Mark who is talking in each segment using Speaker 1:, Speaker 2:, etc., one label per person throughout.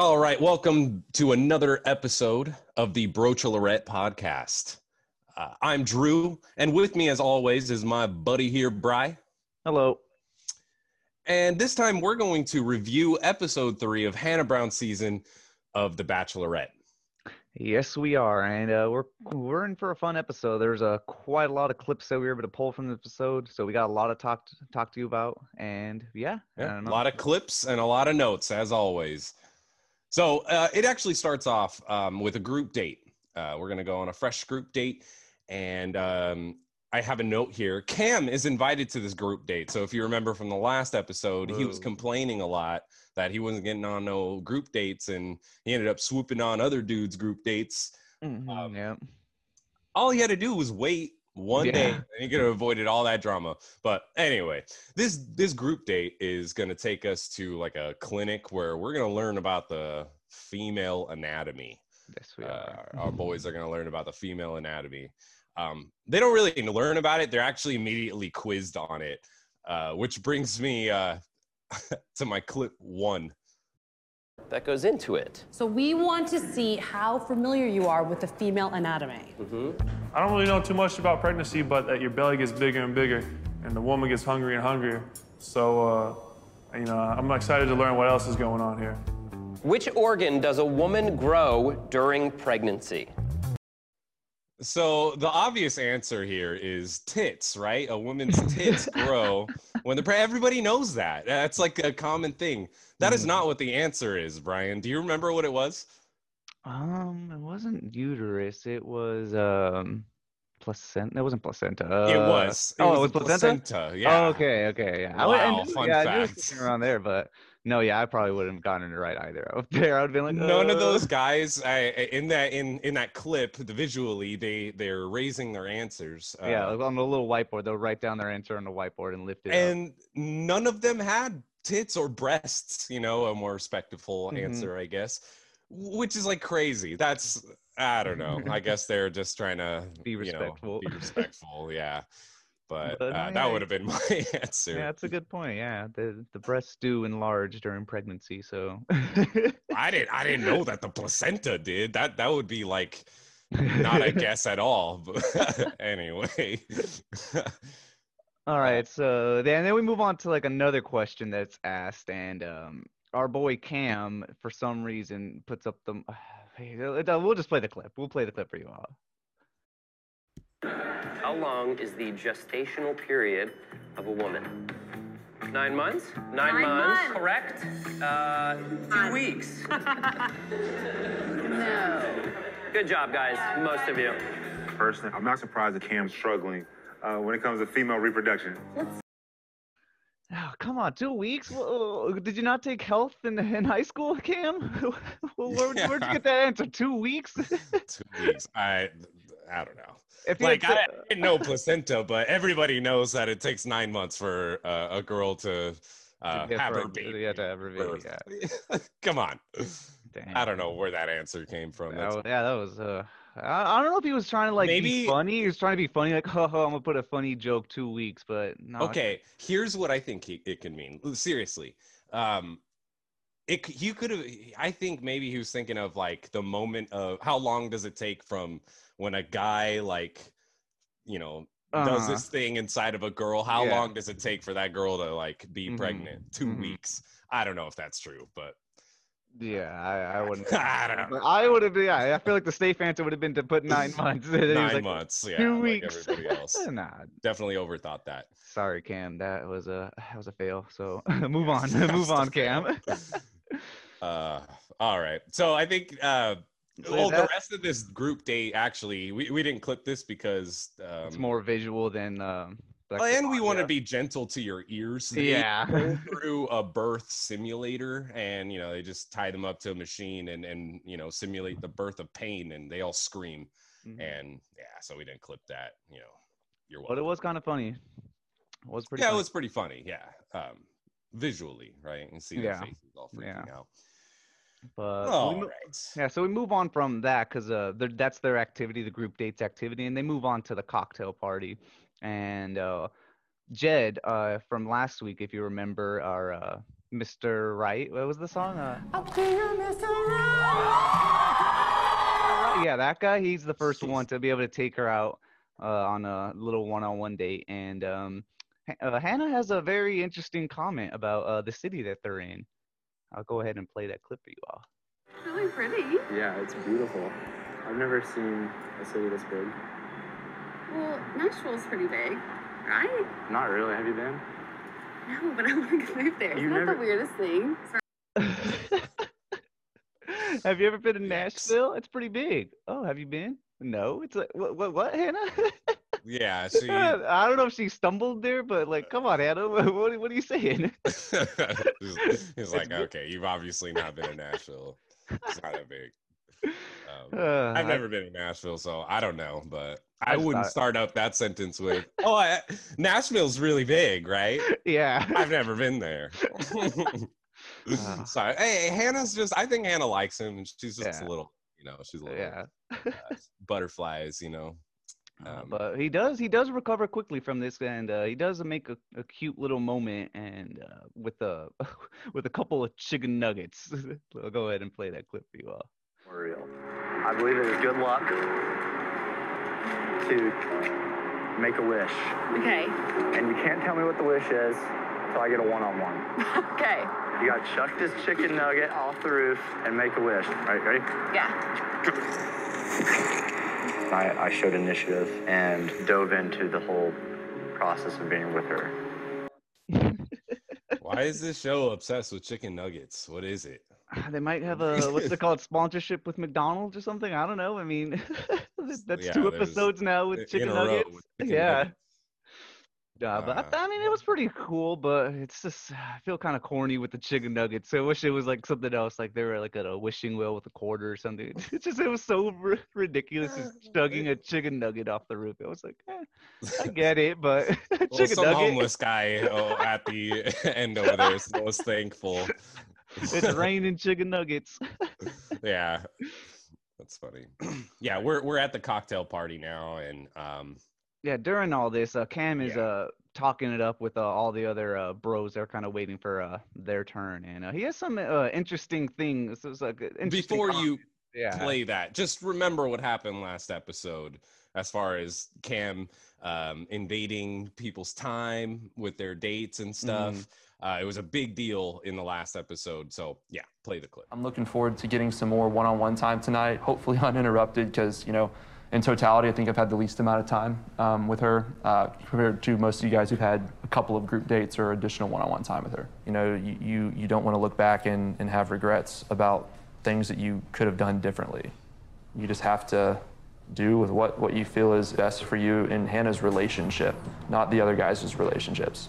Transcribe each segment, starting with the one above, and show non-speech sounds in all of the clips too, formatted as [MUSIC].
Speaker 1: All right, welcome to another episode of the Brocha podcast. Uh, I'm Drew, and with me, as always, is my buddy here, Bry.
Speaker 2: Hello.
Speaker 1: And this time, we're going to review episode three of Hannah Brown's season of The Bachelorette.
Speaker 2: Yes, we are, and uh, we're we're in for a fun episode. There's a quite a lot of clips that we were able to pull from the episode, so we got a lot to talk to, talk to you about. And yeah,
Speaker 1: Yeah, a lot of clips and a lot of notes, as always. So uh, it actually starts off um, with a group date. Uh, we're going to go on a fresh group date. And um, I have a note here. Cam is invited to this group date. So if you remember from the last episode, he was complaining a lot that he wasn't getting on no group dates and he ended up swooping on other dudes' group dates.
Speaker 2: Mhm,
Speaker 1: um,
Speaker 2: yeah.
Speaker 1: all he had to do was wait one
Speaker 2: Yeah.
Speaker 1: day and he could have avoided all that drama but anyway this this group date is going to take us to like a clinic where we're going to learn about the female anatomy
Speaker 2: Yes, we
Speaker 1: uh,
Speaker 2: are.
Speaker 1: our [LAUGHS] boys are going to learn about the female anatomy um, they don't really learn about it they're actually immediately quizzed on it uh, which brings me uh, [LAUGHS] to my clip one
Speaker 3: that goes into it.
Speaker 4: So we want to see how familiar you are with the female anatomy.
Speaker 5: I don't really know too much about pregnancy, but that your belly gets bigger and bigger, and the woman gets hungrier and hungrier. So, uh, you know, I'm excited to learn what else is going on here.
Speaker 3: Which organ does a woman grow during pregnancy?
Speaker 1: So the obvious answer here is tits, right? A woman's tits grow [LAUGHS] when the everybody knows that. That's like a common thing. That is not what the answer is, Brian. Do you remember what it was?
Speaker 2: Um, it wasn't uterus. It was um, placenta. It wasn't placenta.
Speaker 1: it
Speaker 2: uh,
Speaker 1: was.
Speaker 2: oh, it was placenta?
Speaker 1: Yeah.
Speaker 2: Oh, okay, okay, [LAUGHS] yeah. I would- I knew-
Speaker 1: fun
Speaker 2: yeah, I it was
Speaker 1: fact.
Speaker 2: around there, but no, yeah, I probably wouldn't have gotten it right either. [LAUGHS] Up there, I would have been like,
Speaker 1: None of
Speaker 2: uh,
Speaker 1: those guys I, in that in in that clip, the visually they they're raising their answers.
Speaker 2: Yeah,
Speaker 1: uh,
Speaker 2: like on the little whiteboard, they'll write down their answer on the whiteboard and lift it up.
Speaker 1: and none of them had tits or breasts you know a more respectful
Speaker 2: Mhm.
Speaker 1: answer i guess which is like crazy that's i don't know i guess they're just trying to
Speaker 2: Be
Speaker 1: you know,
Speaker 2: respectful.
Speaker 1: be [LAUGHS] respectful yeah but,
Speaker 2: But,
Speaker 1: uh,
Speaker 2: yeah,
Speaker 1: that would have been [LAUGHS] my answer
Speaker 2: Yeah, that's a good point. Yeah, the the breasts do enlarge during pregnancy, so.
Speaker 1: i didn't i didn't know that the placenta did that that would be like not a [LAUGHS] guess at all but [LAUGHS] anyway
Speaker 2: All right, so then then we move on to like another question that's asked, and um, our boy Cam, for some reason, puts up the. [SIGHS] We'll just play the clip. We'll play the clip for you all.
Speaker 3: How long is the gestational period of a woman? Nine months? Nine,
Speaker 4: Nine
Speaker 3: months,
Speaker 4: months.
Speaker 3: correct. Uh, two weeks. [LAUGHS]
Speaker 4: No.
Speaker 3: Good job, guys, most of you.
Speaker 6: Personally, I'm not surprised that Cam's struggling uh, when it comes to female reproduction.
Speaker 2: Oh, come on, two weeks? Did you not take health in, in high school, Cam? [LAUGHS] Well, Where, where'd you get [LAUGHS] that answer? Two weeks?
Speaker 1: two weeks i i don't know
Speaker 2: if
Speaker 1: like
Speaker 2: had
Speaker 1: I
Speaker 2: said-
Speaker 1: didn't know placenta, but everybody knows that it takes nine months for uh, a girl to uh,
Speaker 2: get
Speaker 1: have her baby.
Speaker 2: yeah, to have her baby,
Speaker 1: birth. [LAUGHS] Come on,
Speaker 2: Damn.
Speaker 1: I don't know where that answer came from.
Speaker 2: That was, yeah, that was. Uh, I, I don't know if he was trying to like
Speaker 1: Maybe-
Speaker 2: be funny. He was trying to be funny, like, "Ha [LAUGHS] ha, I'm gonna put a funny joke two weeks," but no.
Speaker 1: okay, here's what I think he, it can mean. Seriously, um, it could have. I think maybe he was thinking of like the moment of how long does it take from when a guy like, you know. Does
Speaker 2: Uh-huh.
Speaker 1: this thing inside of a girl? How
Speaker 2: Yeah.
Speaker 1: long does it take for that girl to like be
Speaker 2: Mhm,
Speaker 1: pregnant? 2
Speaker 2: mhm.
Speaker 1: weeks. I don't know if that's true, but
Speaker 2: Yeah, I, I [LAUGHS] wouldn't.
Speaker 1: I don't know.
Speaker 2: I would have been. Yeah, I feel like the safe answer would have been to put nine [LAUGHS] months. [LAUGHS]
Speaker 1: nine
Speaker 2: like,
Speaker 1: months. Yeah,
Speaker 2: Two
Speaker 1: like
Speaker 2: weeks.
Speaker 1: everybody else.
Speaker 2: nah,
Speaker 1: Definitely overthought that.
Speaker 2: sorry, Cam. That was a that was a fail. So move on. move on, Cam.
Speaker 1: Uh, all right. So I think uh, well, the rest of this group date actually, we, we didn't clip this because um,
Speaker 2: it's more visual than. Um,
Speaker 1: well, and we want to be gentle to your ears. They
Speaker 2: Yeah. [LAUGHS]
Speaker 1: through a birth simulator, and you know they just tie them up to a machine and and you know simulate the birth of pain, and they all scream.
Speaker 2: Mhm.
Speaker 1: And yeah, so we didn't clip that. You know, you're
Speaker 2: But it was kind of funny. It was pretty.
Speaker 1: yeah, it was pretty funny. Yeah, um, visually, right? And see their
Speaker 2: Yeah.
Speaker 1: faces all freaking
Speaker 2: Yeah.
Speaker 1: out.
Speaker 2: But we
Speaker 1: All
Speaker 2: mo-
Speaker 1: right.
Speaker 2: Yeah, so we move on from that because uh, that's their activity, the group dates activity, and they move on to the cocktail party. And uh, Jed uh, from last week, if you remember, our uh, Mr. Right. What was the song? Uh,
Speaker 4: Up to you, Mr. Right.
Speaker 2: yeah, that guy. He's the first one to be able to take her out uh, on a little one-on-one date, and um, Ha- uh, Hannah has a very interesting comment about uh, the city that they're in. I'll go ahead and play that clip for you all.
Speaker 7: Really pretty.
Speaker 8: Yeah, it's beautiful. I've never seen a city this big.
Speaker 7: Well, Nashville's pretty big, right?
Speaker 8: Not really. Have you been?
Speaker 7: No, but I want to go live there.
Speaker 8: You
Speaker 7: Isn't that the weirdest thing? [LAUGHS]
Speaker 2: have you ever been to
Speaker 1: Yikes.
Speaker 2: Nashville? It's pretty big. Oh, have you been? No. It's like what? What? What? Hannah? [LAUGHS]
Speaker 1: Yeah, [LAUGHS] she.
Speaker 2: I don't know if she stumbled there, but like, come on, Hannah. [LAUGHS] What? What, are you saying? [LAUGHS]
Speaker 1: he's, he's like, okay, you've obviously not been in Nashville. It's not that big. Um,
Speaker 2: Uh,
Speaker 1: I've never been in Nashville, so I don't know, but
Speaker 2: I
Speaker 1: I wouldn't
Speaker 2: thought-
Speaker 1: start out that sentence with, "Oh, I, Nashville's really big, right?"
Speaker 2: Yeah.
Speaker 1: I've never been there.
Speaker 2: Ah.
Speaker 1: Sorry. Hey, Hannah's just. I think Hannah likes him, and she's just
Speaker 2: Yeah.
Speaker 1: a little, you know, she's a little
Speaker 2: yeah.
Speaker 1: uh, butterflies, you know.
Speaker 2: Uh,
Speaker 1: Um,
Speaker 2: but he does he does recover quickly from this and uh, he does make a, a cute little moment and uh, with a [LAUGHS] with a couple of chicken nuggets [LAUGHS] i'll go ahead and play that clip for you all
Speaker 8: For real. I believe it is good luck to make a wish.
Speaker 7: Okay.
Speaker 8: And you can't tell me what the wish is until I get a one-on-one. [LAUGHS]
Speaker 7: Okay.
Speaker 8: You gotta chuck this chicken nugget off the roof and make a wish. All right, ready?
Speaker 7: Yeah.
Speaker 8: I, I showed initiative and dove into the whole process of being with her. [LAUGHS]
Speaker 1: why is this show obsessed with chicken nuggets? What is it? [SIGHS]
Speaker 2: they might have a [LAUGHS] what's it called sponsorship with mcdonald's or something i don't know i mean [LAUGHS] that's
Speaker 1: Yeah,
Speaker 2: two episodes now with chicken nuggets
Speaker 1: with chicken
Speaker 2: yeah
Speaker 1: nuggets.
Speaker 2: Yeah, but I,
Speaker 1: Uh,
Speaker 2: I mean, it was pretty cool, but it's just I feel kind of corny with the chicken nuggets. So I wish it was like something else, like they were like at a wishing well with a quarter or something. [LAUGHS] It's just it was so r- ridiculous, just [LAUGHS] chugging a chicken nugget off the roof. It was like, eh, I [LAUGHS] get it, but
Speaker 1: Well,
Speaker 2: chicken
Speaker 1: some
Speaker 2: nugget.
Speaker 1: homeless guy oh, at the end over there is was thankful.
Speaker 2: It's raining chicken nuggets.
Speaker 1: yeah, that's funny. [CLEARS THROAT] yeah, we're we're at the cocktail party now, and um,
Speaker 2: Yeah, during all this, uh, Cam is
Speaker 1: Yeah.
Speaker 2: uh talking it up with uh, all the other uh, bros. They're kind of waiting for uh, their turn, and uh, he has some uh, interesting things. It's like uh, interesting
Speaker 1: before
Speaker 2: com-
Speaker 1: you
Speaker 2: yeah.
Speaker 1: play that, just remember what happened last episode as far as Cam um, invading people's time with their dates and stuff.
Speaker 2: Mm-hmm.
Speaker 1: Uh, it was a big deal in the last episode, so yeah, play the clip.
Speaker 9: I'm looking forward to getting some more one-on-one time tonight, hopefully [LAUGHS] uninterrupted, because you know, in totality, I think I've had the least amount of time um, with her uh, compared to most of you guys who've had a couple of group dates or additional one-on-one time with her. You know, you you, you don't want to look back and, and have regrets about things that you could have done differently. You just have to do with what, what you feel is best for you in Hannah's relationship, not the other guys' relationships.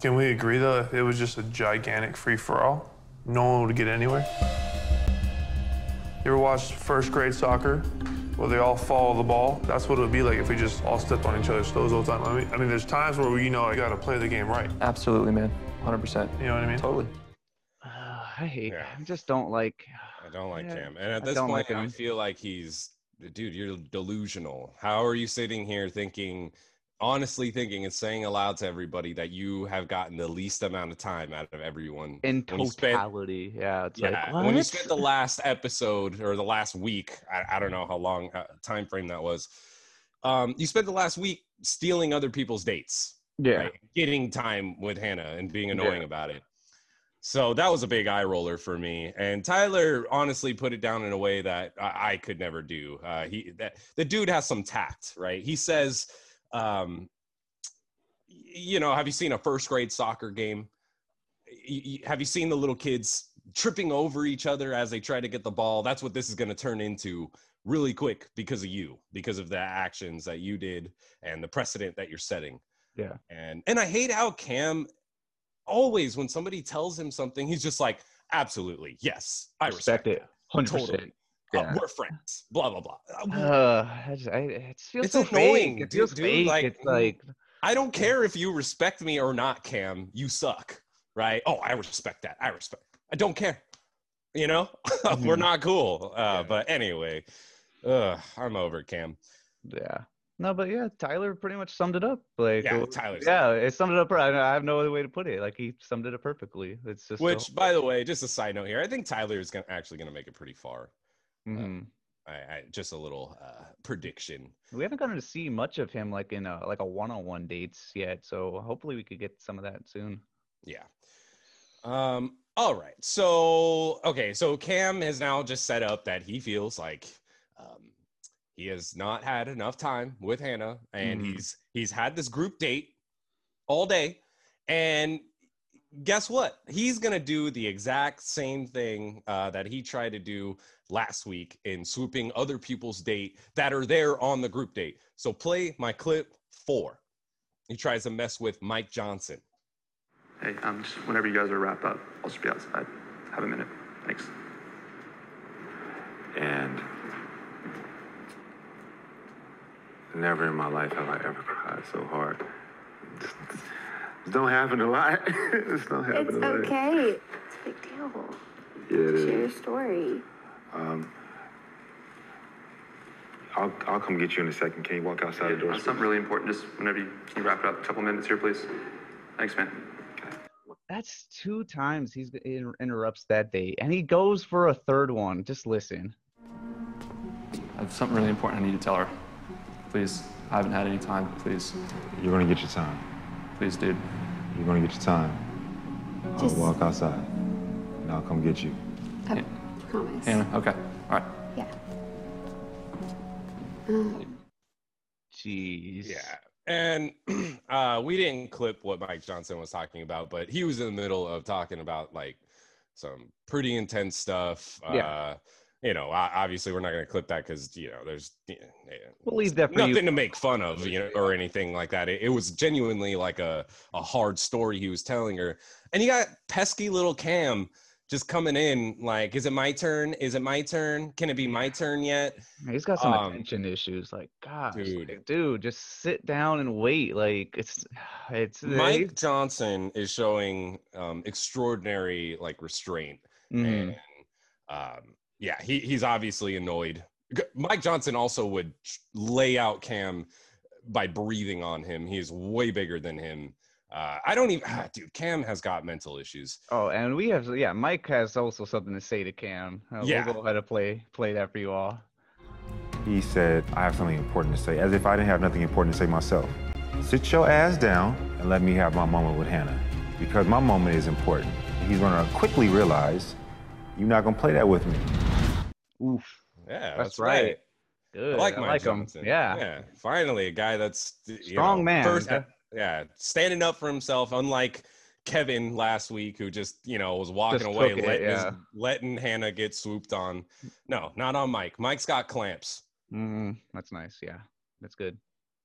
Speaker 5: Can we agree though it was just a gigantic free for all? No one would get anywhere. You ever watched first grade soccer where they all follow the ball? That's what it would be like if we just all stepped on each other's toes all the time. I mean, I mean there's times where we, you know I gotta play the game right.
Speaker 9: Absolutely, man. 100%.
Speaker 5: You know what I mean?
Speaker 9: Totally.
Speaker 2: Uh, I hate.
Speaker 1: Yeah.
Speaker 2: I just don't like.
Speaker 1: I don't like
Speaker 2: Yeah,
Speaker 1: Cam. And at this
Speaker 2: don't
Speaker 1: point,
Speaker 2: like
Speaker 1: I feel like he's, dude, you're delusional. How are you sitting here thinking, honestly thinking and saying aloud to everybody that you have gotten the least amount of time out of everyone?
Speaker 2: In
Speaker 1: When you spent-
Speaker 2: totality, yeah, it's
Speaker 1: yeah,
Speaker 2: like
Speaker 1: when you spent the last episode or the last week, I, I don't know how long uh, time frame that was. Um, you spent the last week stealing other people's dates,
Speaker 2: yeah,
Speaker 1: right? getting time with Hannah and being annoying
Speaker 2: Yeah.
Speaker 1: about it. So that was a big eye roller for me. And Tyler honestly put it down in a way that I, I could never do. Uh, he that the dude has some tact, right? He says, um, you know, have you seen a first grade soccer game? Have you seen the little kids tripping over each other as they try to get the ball? That's what this is going to turn into really quick because of you, because of the actions that you did and the precedent that you're setting.
Speaker 2: Yeah.
Speaker 1: And and I hate how Cam always when somebody tells him something, he's just like, absolutely, yes, I respect,
Speaker 2: respect it, hundred
Speaker 1: Totally.
Speaker 2: Percent.
Speaker 1: Uh, we're friends. Blah blah blah. Uh,
Speaker 2: I just, I, it feels
Speaker 1: It's
Speaker 2: so
Speaker 1: annoying,
Speaker 2: fake. It feels
Speaker 1: dude,
Speaker 2: fake.
Speaker 1: like,
Speaker 2: it's like
Speaker 1: I don't care if you respect me or not, Cam. You suck, right? Oh, I respect that. I respect. I don't care. You know, [LAUGHS] we're
Speaker 2: Mhm.
Speaker 1: not cool. Uh,
Speaker 2: Yeah.
Speaker 1: But anyway, uh, I'm over it, Cam.
Speaker 2: yeah. No, but yeah, Tyler pretty much summed it up. Like,
Speaker 1: Yeah, Tyler's-
Speaker 2: Yeah, it summed it up. per- I I have no other way to put it. Like he summed it up perfectly. It's just
Speaker 1: Which, by the way, just a side note here, I think Tyler is gonna, actually going to make it pretty far.
Speaker 2: Mhm.
Speaker 1: I, I just a little uh, prediction.
Speaker 2: we haven't gotten to see much of him like in a like a one-on-one dates yet. So hopefully we could get some of that soon.
Speaker 1: Yeah. Um. All right. So okay. So Cam has now just set up that he feels like um, he has not had enough time with Hannah, and
Speaker 2: Mhm.
Speaker 1: he's he's had this group date all day, and guess what? He's gonna do the exact same thing uh, that he tried to do last week in swooping other people's date that are there on the group date. So play my clip four. He tries to mess with Mike Johnson.
Speaker 10: Hey, um, just whenever you guys are wrapped up, I'll just be outside. Have a minute. Thanks.
Speaker 6: And never in my life have I ever cried so hard. [LAUGHS] This don't happen a lot. this don't happen
Speaker 7: It's
Speaker 6: a lot.
Speaker 7: okay. It's a big deal.
Speaker 6: Yeah, it
Speaker 7: Share your story.
Speaker 6: Um, I'll, I'll come get you in a second. Can you walk outside the door?
Speaker 10: Something really important. Just whenever you can you wrap it up. A couple minutes here, please. Thanks, man.
Speaker 2: That's two times he's in, interrupts that date, and he goes for a third one. Just listen.
Speaker 9: I have something really important I need to tell her. Please, I haven't had any time. Please,
Speaker 6: You're gonna get your time.
Speaker 9: Please, dude.
Speaker 6: You're gonna get your time. I'll walk outside. And I'll come get you.
Speaker 7: I
Speaker 9: Yeah.
Speaker 7: promise.
Speaker 9: Hannah, okay. All right.
Speaker 7: Yeah. Um,
Speaker 2: Jeez.
Speaker 1: Yeah. And [CLEARS THROAT] uh, we didn't clip what Mike Johnson was talking about, but he was in the middle of talking about like some pretty intense stuff.
Speaker 2: Yeah.
Speaker 1: Uh, you know, obviously we're not going to clip that because you know there's yeah,
Speaker 2: We'll leave that
Speaker 1: nothing
Speaker 2: you.
Speaker 1: to make fun of, you know, or anything like that. It, it was genuinely like a a hard story he was telling her, and you got pesky little Cam just coming in like, is it my turn? Is it my turn? Can it be my turn yet?
Speaker 2: He's got some
Speaker 1: Um,
Speaker 2: attention issues. Like, God,
Speaker 1: dude.
Speaker 2: dude, dude, just sit down and wait. Like, it's, [SIGHS] it's
Speaker 1: Mike Johnson is showing um, extraordinary like restraint,
Speaker 2: Mhm.
Speaker 1: and um, yeah, he he's obviously annoyed. Mike Johnson also would lay out Cam by breathing on him. He's way bigger than him. Uh, I don't even, ah, dude. Cam has got mental issues.
Speaker 2: Oh, and we have, yeah, Mike has also something to say to Cam. Uh,
Speaker 1: Yeah.
Speaker 2: We'll go ahead and play play that for you all.
Speaker 6: He said, I have something important to say, as if I didn't have nothing important to say myself. Sit your ass down and let me have my moment with Hannah, because my moment is important. He's gonna quickly realize you're not gonna play that with me.
Speaker 2: Oof.
Speaker 1: Yeah,
Speaker 2: That's
Speaker 1: that's,
Speaker 2: right.
Speaker 1: right.
Speaker 2: Good.
Speaker 1: I like Mike
Speaker 2: him.
Speaker 1: Johnson.
Speaker 2: Yeah.
Speaker 1: yeah. Finally, a guy that's you
Speaker 2: Strong
Speaker 1: know,
Speaker 2: man.
Speaker 1: First,
Speaker 2: Yeah.
Speaker 1: yeah, standing up for himself. Unlike Kevin last week, who just you know was walking
Speaker 2: Just
Speaker 1: away,
Speaker 2: took it,
Speaker 1: letting, his- letting Hannah get swooped on. No, not on Mike. Mike's got clamps.
Speaker 2: Mm, that's nice. Yeah, that's good.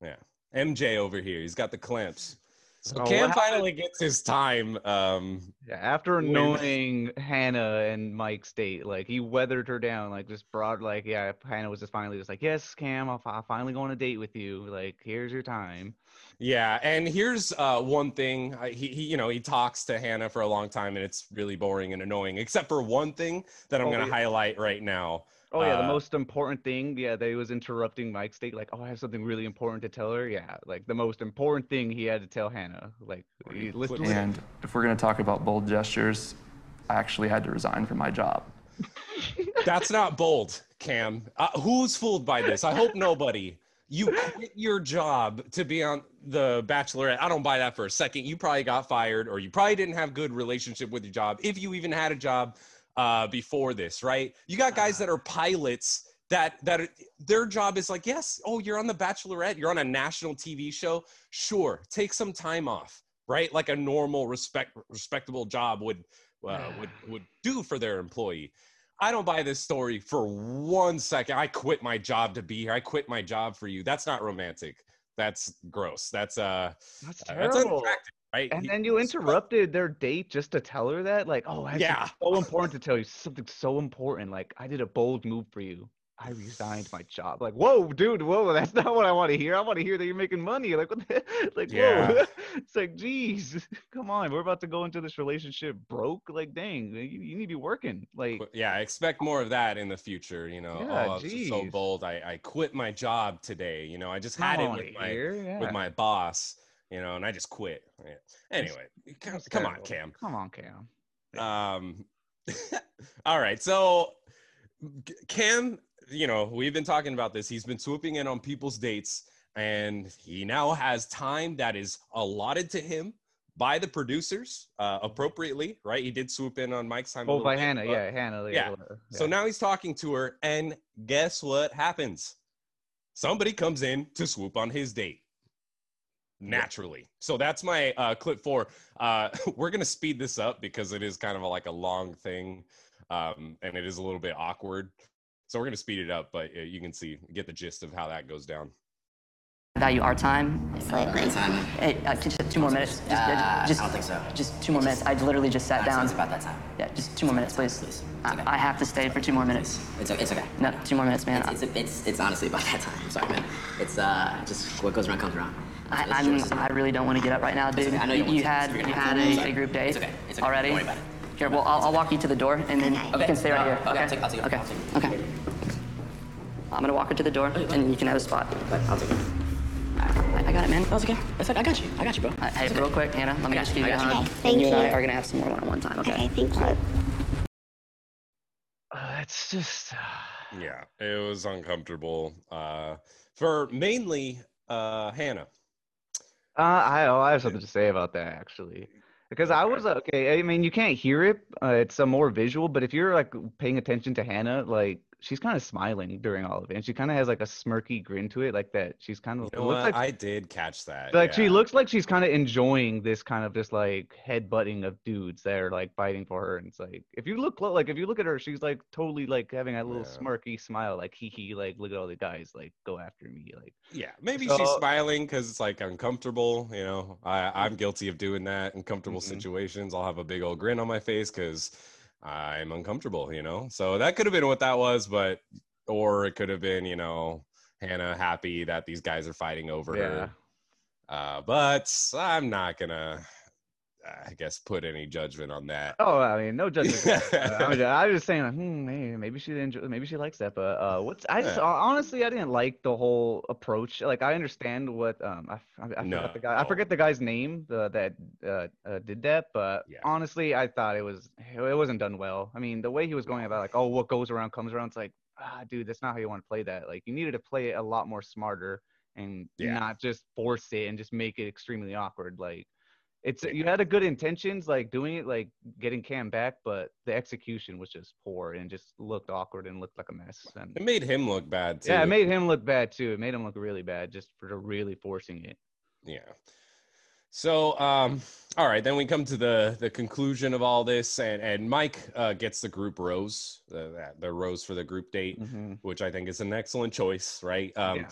Speaker 1: Yeah, MJ over here. He's got the clamps. So
Speaker 2: Oh,
Speaker 1: Cam
Speaker 2: happened-
Speaker 1: finally gets his time. Um,
Speaker 2: Yeah, after
Speaker 1: When-
Speaker 2: knowing Hannah and Mike's date, like he weathered her down, like just brought, like yeah, Hannah was just finally just like, yes, Cam, I'll, I'll finally go on a date with you. Like, here's your time.
Speaker 1: Yeah, and here's uh, one thing. I- He, he, you know, he talks to Hannah for a long time, and it's really boring and annoying. Except for one thing that I'm
Speaker 2: Oh,
Speaker 1: going to
Speaker 2: yeah.
Speaker 1: highlight right now.
Speaker 2: Oh yeah, the
Speaker 1: Uh,
Speaker 2: most important thing, yeah, that he was interrupting Mike's date, like, oh, I have something really important to tell her. Yeah, like the most important thing he had to tell Hannah. Like, he, listen, listen.
Speaker 9: And if we're going to talk about bold gestures, I actually had to resign from my job. [LAUGHS]
Speaker 1: That's not bold, Cam. Uh, who's fooled by this? I hope nobody. You quit your job to be on the Bachelorette. I don't buy that for a second. You probably got fired, or you probably didn't have good relationship with your job, if you even had a job uh, before this, right? You got guys that are pilots that that are- their job is like, yes, oh, you're on the Bachelorette, you're on a national TV show. Sure, take some time off, right? Like a normal, respect respectable job would uh, would would do for their employee. I don't buy this story for one second. I quit my job to be here. I quit my job for you. That's not romantic. That's gross. That's uh,
Speaker 2: That's
Speaker 1: uh, that's
Speaker 2: terrible.
Speaker 1: unattractive, right?
Speaker 2: And
Speaker 1: He-
Speaker 2: then you [LAUGHS] interrupted their date just to tell her that, like, oh,
Speaker 1: Yeah.
Speaker 2: so important to tell you, something so important. Like, I did a bold move for you. I resigned my job. Like, whoa, dude, whoa, that's not what I want to hear. I want to hear that you're making money. Like, what the, [LAUGHS] like,
Speaker 1: Yeah.
Speaker 2: whoa. [LAUGHS] It's like, geez, come on, we're about to go into this relationship broke. Like, dang, you, you need to be working. Like,
Speaker 1: yeah, I expect more of that in the future. You know,
Speaker 2: Yeah,
Speaker 1: oh, just so bold. I, I quit my job today. You know, I just had it
Speaker 2: oh,
Speaker 1: with my
Speaker 2: yeah.
Speaker 1: with my boss. You know, and I just quit. Yeah. Anyway, come, come on. Cam.
Speaker 2: Come on, Cam.
Speaker 1: Um, [LAUGHS] all right. So, Cam, you know, we've been talking about this. He's been swooping in on people's dates, and he now has time that is allotted to him by the producers uh, appropriately, right? He did swoop in on Mike's time.
Speaker 2: Oh, by
Speaker 1: bit,
Speaker 2: Hannah,
Speaker 1: but-
Speaker 2: yeah, Hannah.
Speaker 1: yeah.
Speaker 2: whatever,
Speaker 1: So now he's talking to her, and guess what happens? Somebody comes in to swoop on his date. Naturally. So that's my uh, clip four. Uh, [LAUGHS] we're going to speed this up because it is kind of a, like a long thing um, and it is a little bit awkward. So we're going to speed it up, but uh, you can see, get the gist of how that goes down.
Speaker 11: value our time.
Speaker 12: It's like great time.
Speaker 11: Hey, uh, just two more minutes. Just,
Speaker 12: Uh,
Speaker 11: just,
Speaker 12: I don't think so.
Speaker 11: Just two more minutes. I literally just sat down.
Speaker 12: It's about that time.
Speaker 11: Yeah, just two more minutes, please.
Speaker 12: Please.
Speaker 11: I, I have to stay for two more minutes.
Speaker 12: It's, it's okay.
Speaker 11: No, two more minutes, man.
Speaker 12: It's, it's, it's, it's honestly about that time. I'm sorry, man. It's uh, just what goes around comes around.
Speaker 11: I, I'm, I really don't want to get up right now, dude.
Speaker 12: okay. I know you
Speaker 11: you,
Speaker 12: want to.
Speaker 11: had
Speaker 12: You're
Speaker 11: you
Speaker 12: gonna
Speaker 11: had
Speaker 12: have to.
Speaker 11: a,
Speaker 12: Sorry.
Speaker 11: a group date
Speaker 12: It's okay. It's okay.
Speaker 11: already.
Speaker 12: Don't worry about it.
Speaker 11: Here, well, I'll, I'll walk you to the door, and then you can stay right
Speaker 12: Uh,
Speaker 11: here.
Speaker 12: okay,
Speaker 11: Okay.
Speaker 12: I'll take- I'll take it.
Speaker 11: okay.
Speaker 12: I'll take it.
Speaker 11: Okay. I'm gonna walk her to the door, and you can have a spot.
Speaker 12: But I'll take it.
Speaker 11: I, I got it, man.
Speaker 12: That's okay. That's okay. I got you. I got you, bro.
Speaker 11: Uh, hey, real quick, Hannah, let me
Speaker 12: I got
Speaker 11: just
Speaker 12: you,
Speaker 11: give you
Speaker 12: I
Speaker 11: a
Speaker 12: got you.
Speaker 11: hug.
Speaker 12: Okay,
Speaker 7: thank
Speaker 11: you and I
Speaker 7: you.
Speaker 11: are gonna have some more one-on-one time, okay?
Speaker 7: Okay, thank you.
Speaker 2: Uh, it's just.
Speaker 1: Yeah, it was uncomfortable uh, for mainly uh, Hannah.
Speaker 2: Uh, I oh, I have something to say about that actually, because I was uh, okay. I mean, you can't hear it; uh, it's a more visual. But if you're like paying attention to Hannah, like she's kind of smiling during all of it, and she kind of has like a smirky grin to it, like that. She's kind of
Speaker 1: You know
Speaker 2: like
Speaker 1: I did catch that.
Speaker 2: like she looks like she's kind of enjoying this kind of just like headbutting of dudes that are like fighting for her, and it's like if you look like if you look at her, she's like totally like having a little
Speaker 1: Yeah.
Speaker 2: smirky smile, like hee hee, like look at all the guys like go after me, like
Speaker 1: Yeah, maybe she's smiling because it's like uncomfortable. You know, I, I'm guilty of doing that in comfortable
Speaker 2: Mhm.
Speaker 1: situations. I'll have a big old grin on my face because I'm uncomfortable. You know, so that could have been what that was, but or it could have been, you know, Hannah happy that these guys are fighting over
Speaker 2: yeah.
Speaker 1: her. Uh, but I'm not gonna, I guess, put any judgment on that.
Speaker 2: Oh, I mean, no judgment. uh, [LAUGHS] I mean, I was just saying, like, hmm, maybe, maybe she enjoy, maybe she likes that. But uh, what's I just
Speaker 1: Yeah.
Speaker 2: honestly, I didn't like the whole approach. Like, I understand what um, I, I, I forgot the guy. I forget the guy's name uh, that uh, uh, did that. But
Speaker 1: Yeah.
Speaker 2: honestly, I thought it was it wasn't done well. I mean, the way he was going about, like, oh, what goes around comes around. It's like, ah, dude, that's not how you want to play that. Like, you needed to play it a lot more smarter and
Speaker 1: Yeah.
Speaker 2: not just force it and just make it extremely awkward. Like it's you had a good intentions like doing it like getting Cam back, but the execution was just poor and just looked awkward and looked like a mess. And
Speaker 1: It made him look bad too.
Speaker 2: yeah, it made him look bad too. It made him look really bad just for really forcing it.
Speaker 1: Yeah. So, um, all right, then we come to the the conclusion of all this, and and Mike uh, gets the group rose, the the rose for the group date,
Speaker 2: Mhm.
Speaker 1: which I think is an excellent choice, right? Um,
Speaker 2: Yeah.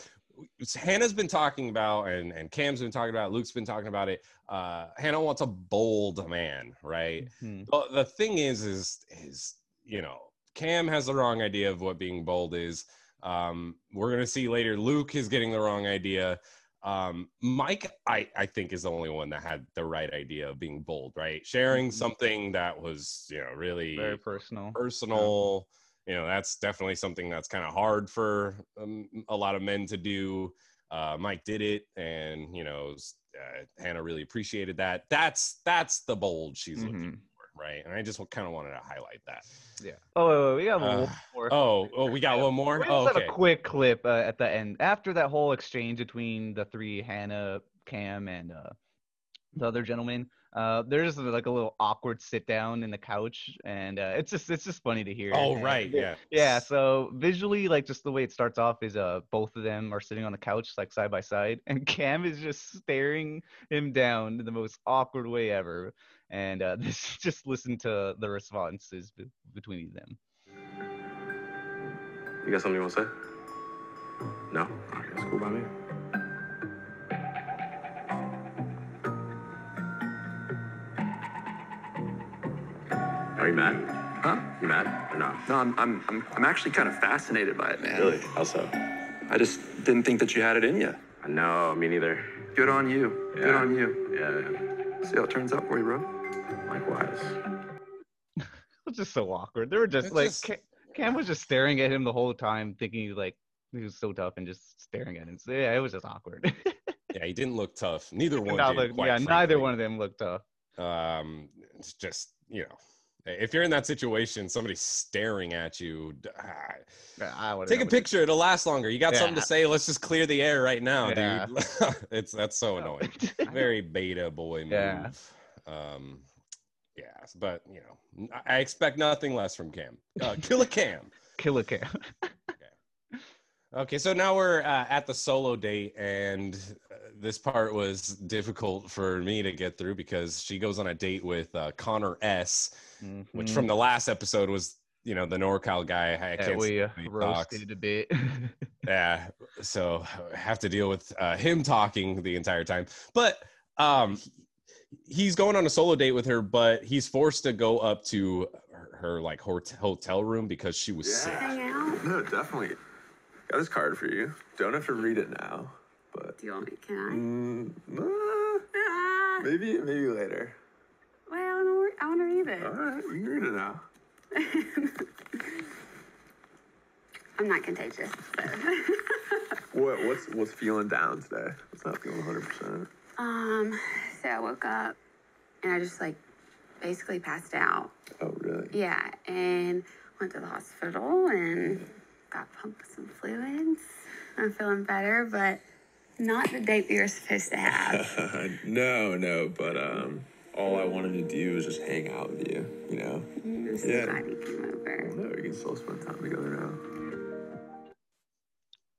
Speaker 1: Hannah's been talking about, and and Cam's been talking about, Luke's been talking about it. Uh, Hannah wants a bold man, right?
Speaker 2: Mhm.
Speaker 1: Well, the thing is, is is you know, Cam has the wrong idea of what being bold is. Um, we're gonna see later. Luke is getting the wrong idea. Um, Mike, I I think is the only one that had the right idea of being bold, right? Sharing
Speaker 2: Mhm.
Speaker 1: something that was you know really
Speaker 2: Very personal.
Speaker 1: personal. You know, that's definitely something that's kind of hard for um, a lot of men to do. Uh, Mike did it, and you know, uh, Hannah really appreciated that. That's that's the bold she's looking
Speaker 2: Mhm.
Speaker 1: for, right? And I just kind of wanted to highlight that.
Speaker 2: Yeah. Oh, wait, wait, we got
Speaker 1: Uh,
Speaker 2: one more.
Speaker 1: Oh, oh, we got one more.
Speaker 2: We
Speaker 1: Oh,
Speaker 2: just
Speaker 1: okay.
Speaker 2: have a quick clip uh, at the end after that whole exchange between the three Hannah, Cam, and uh, the other gentleman. Uh, there's like a little awkward sit down in the couch, and uh, it's just it's just funny to hear.
Speaker 1: Oh,
Speaker 2: And-
Speaker 1: right, yeah.
Speaker 2: Yeah. So visually, like just the way it starts off is uh both of them are sitting on the couch like side by side, [LAUGHS] and Cam is just staring him down in the most awkward way ever. And uh, [LAUGHS] this just listen to the responses be- between them.
Speaker 10: You got something you want to say? No? All right, that's cool by me. Are you mad? Huh?
Speaker 8: You mad or not?
Speaker 10: No, I'm, I'm, I'm, I'm actually kind of fascinated by it, man.
Speaker 8: Really? How so?
Speaker 10: I just didn't think that you had it in you.
Speaker 8: No, me neither.
Speaker 10: Good on you. Good on you.
Speaker 8: Yeah,
Speaker 10: See how it turns out for you, bro.
Speaker 8: likewise. [LAUGHS]
Speaker 2: It was just so awkward. They were just
Speaker 1: It's
Speaker 2: like
Speaker 1: just-
Speaker 2: Cam, Cam was just staring at him the whole time, thinking he, like he was so tough and just staring at him. So, yeah, it was just awkward. [LAUGHS]
Speaker 1: Yeah, he didn't look tough. Neither one
Speaker 2: Not
Speaker 1: did.
Speaker 2: like-
Speaker 1: quite
Speaker 2: yeah, neither one of them looked tough.
Speaker 1: um it's just you know if you're in that situation somebody's staring at you ah,
Speaker 2: Yeah, I would
Speaker 1: take a picture it'll last longer. You got something to say let's just clear the air right now
Speaker 2: Yeah.
Speaker 1: dude [LAUGHS] it's that's so annoying. [LAUGHS] Very beta boy move.
Speaker 2: Yeah.
Speaker 1: um yeah but you know i expect nothing less from cam. Uh, killer cam. [LAUGHS]
Speaker 2: Killer Cam.
Speaker 1: Okay, okay, so now we're uh, at the solo date, and this part was difficult for me to get through because she goes on a date with uh, Connor S, which
Speaker 2: Mhm.
Speaker 1: from the last episode was, you know, the NorCal guy. I
Speaker 2: Yeah,
Speaker 1: can't
Speaker 2: we uh,
Speaker 1: stand when he talks.
Speaker 2: roasted a bit. [LAUGHS]
Speaker 1: Yeah, so I have to deal with uh, him talking the entire time. But um, he's going on a solo date with her, but he's forced to go up to her, her like hotel room because she was sick.
Speaker 10: No, definitely. Got this card for you. Don't have to read it now, but
Speaker 7: Do you want me? Can I?
Speaker 10: mm,
Speaker 7: Ah,
Speaker 10: maybe maybe later.
Speaker 7: well, I want to. I want to read it.
Speaker 10: All right, you can read it now. [LAUGHS]
Speaker 7: I'm not contagious. So. [LAUGHS]
Speaker 10: What what's what's feeling down today? What's not feeling 100? percent
Speaker 7: um. So I woke up and I just like basically passed out.
Speaker 10: Oh really?
Speaker 7: Yeah, and went to the hospital and got pumped with some fluids. I'm feeling better, but not the date we were supposed to have. [LAUGHS]
Speaker 10: no, no, but um, all I wanted to do was just hang out with you. You know.
Speaker 7: I'm just
Speaker 10: Yeah.
Speaker 7: glad you came over.
Speaker 10: No, we can still spend time together now.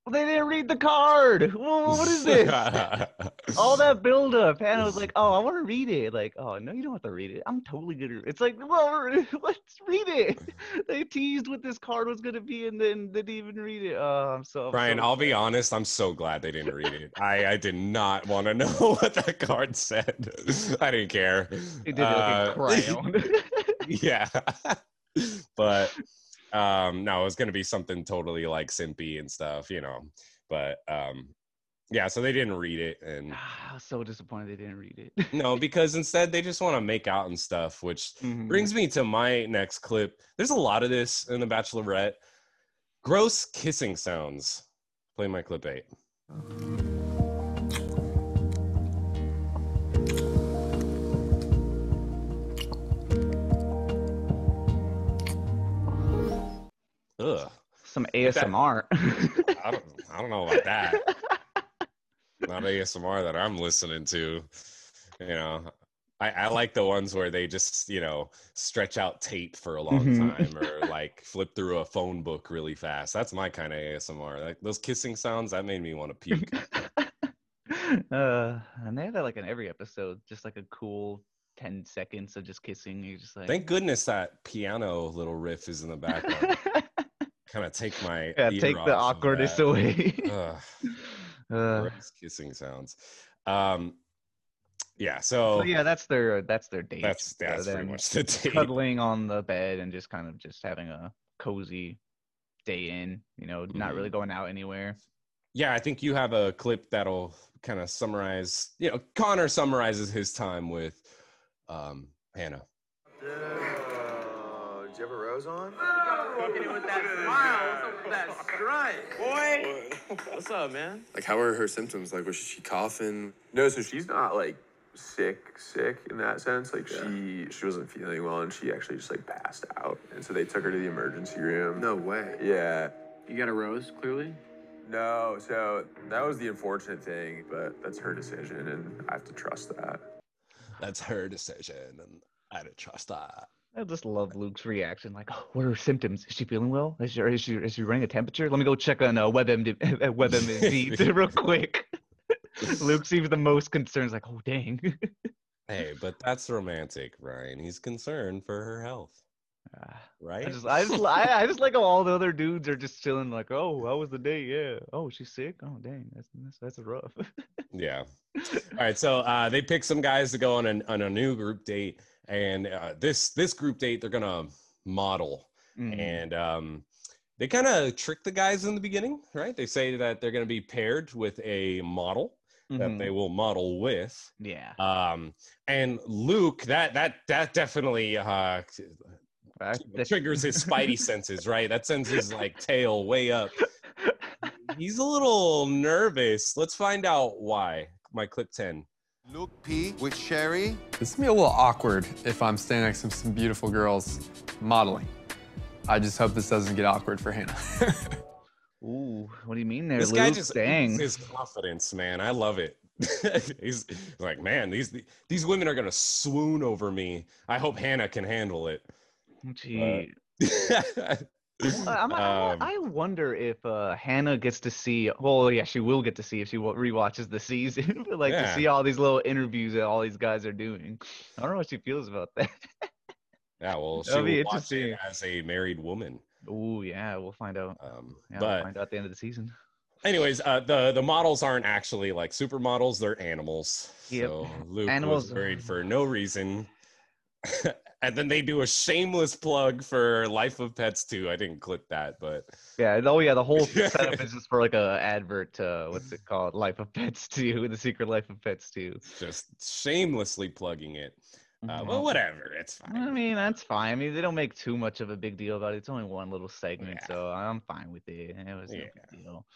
Speaker 2: Well, they didn't read the card. Whoa, what is this? [LAUGHS] All that buildup. Hannah was like, "Oh, I want to read it." Like, "Oh, no, you don't have to read it. I'm totally gonna." Read it's like, well, [LAUGHS] let's read it. [LAUGHS] They teased what this card was gonna be, and then they didn't even read it. Oh, I'm so. I'm
Speaker 1: Brian,
Speaker 2: so
Speaker 1: I'll be honest. I'm so glad they didn't read it. I, I did not want to know what that card said. I didn't care.
Speaker 2: It did
Speaker 1: Uh,
Speaker 2: like a crayon.
Speaker 1: yeah, but um, no, it was gonna be something totally like simpy and stuff, you know. But um, yeah, so they didn't read it, and
Speaker 2: I was so disappointed they didn't read it.
Speaker 1: no, [LAUGHS] because instead they just want to make out and stuff, which
Speaker 2: Mhm.
Speaker 1: brings me to my next clip. There's a lot of this in The Bachelorette. Gross kissing sounds. Play my clip eight.
Speaker 2: Some
Speaker 1: Get that-
Speaker 2: ASMR.
Speaker 1: I don't I don't know about that. Not ASMR that I'm listening to. You know, I, I like the ones where they just, you know, stretch out tape for a long
Speaker 2: Mhm.
Speaker 1: time or like flip through a phone book really fast. That's my kind of ASMR. Like those kissing sounds, that made me want to puke. [LAUGHS]
Speaker 2: uh, and they have that like in every episode, just like a cool ten seconds of just kissing. You're just like
Speaker 1: Thank goodness that piano little riff is in the background. [LAUGHS] kind of take my
Speaker 2: yeah, take the awkwardness away.
Speaker 1: Ugh. [LAUGHS]
Speaker 2: Uh,
Speaker 1: kissing sounds. Um, yeah, so,
Speaker 2: so yeah, that's their that's their date.
Speaker 1: that's
Speaker 2: So
Speaker 1: that's pretty much the date.
Speaker 2: cuddling on the bed and just kind of just having a cozy day in. You know, not
Speaker 1: Mm-hmm.
Speaker 2: really going out anywhere.
Speaker 1: Yeah, I think you have a clip that'll kind of summarize. You know, Connor summarizes his time with um, Hannah.
Speaker 10: Oh, did you have a rose on?
Speaker 3: With that smile, what's up with that strut? Boy! What's up, man?
Speaker 10: Like, how are her symptoms? Like, was she coughing? No, so she's not like sick, sick in that sense. Like, she she wasn't feeling well, and she actually just like passed out. And so they took her to the emergency room. No way. Yeah.
Speaker 3: You got a rose, clearly?
Speaker 10: No, so that was the unfortunate thing, but that's her decision, and I have to trust that.
Speaker 1: That's her decision, and I don't trust that.
Speaker 2: I just love Luke's reaction. Like, oh, what are her symptoms? Is she feeling well? Is she is she, is she running a temperature? Let me go check on uh, WebMD, uh, [LAUGHS] WebMD [LAUGHS] real quick. [LAUGHS] Luke seems the most concerned. He's like, oh dang.
Speaker 1: Hey, but that's romantic, Ryan. He's concerned for her health, right?
Speaker 2: I just, I just, I, I just like how all the other dudes are just chilling. Like, oh, how was the day? Yeah. Oh, she's sick. Oh, dang, that's that's, that's rough.
Speaker 1: Yeah. All right. So uh, they pick some guys to go on, an, on a new group date, and uh, this this group date they're gonna model,
Speaker 2: Mm.
Speaker 1: and um, they kind of trick the guys in the beginning, right? They say that they're to be paired with a model that
Speaker 2: Mhm.
Speaker 1: they will model with.
Speaker 2: Yeah.
Speaker 1: Um, and Luke, that that that definitely uh, triggers his spidey [LAUGHS] senses, right? That sends his like tail way up. [LAUGHS] He's a little nervous. Let's find out why. My clip ten.
Speaker 13: Luke P with Sherry.
Speaker 14: This is gonna be a little awkward if I'm standing next to some beautiful girls modeling. I just hope this doesn't get awkward for Hannah. [LAUGHS]
Speaker 2: Ooh, what do you mean there,
Speaker 1: This
Speaker 2: Luke?
Speaker 1: guy just
Speaker 2: Dang.
Speaker 1: oozes his confidence, man. I love it. he's, [LAUGHS] he's like, man, these these women are gonna swoon over me. I hope Hannah can handle it.
Speaker 2: Gee.
Speaker 1: Uh, [LAUGHS]
Speaker 2: I'm, I,
Speaker 1: um,
Speaker 2: I wonder if uh, Hannah gets to see. Well, yeah, she will get to see if she wa- rewatches the season. [LAUGHS] but like
Speaker 1: Yeah.
Speaker 2: to see all these little interviews that all these guys are doing. I don't know what she feels about that.
Speaker 1: yeah, well, [LAUGHS] she
Speaker 2: That'll be interesting.
Speaker 1: as a married woman.
Speaker 2: Oh yeah, we'll find out.
Speaker 1: Um,
Speaker 2: yeah,
Speaker 1: but-
Speaker 2: we'll find out at the end of the season.
Speaker 1: Anyways, uh, the the models aren't actually like supermodels; they're animals.
Speaker 2: Yep.
Speaker 1: So Luke
Speaker 2: Animals-
Speaker 1: was married for no reason. [LAUGHS] and then they do a shameless plug for Life of Pets too. I didn't clip that, but
Speaker 2: Yeah. Oh yeah, the whole [LAUGHS] setup is just for like a advert. Uh, what's it called? Life of Pets [LAUGHS] 2, The Secret Life of Pets 2.
Speaker 1: just shamelessly plugging it. Uh,
Speaker 2: Mhm.
Speaker 1: well, whatever. It's fine.
Speaker 2: I mean, that's fine. I mean, they don't make too much of a big deal about it. It's only one little segment, so I'm fine with it. It was no big deal.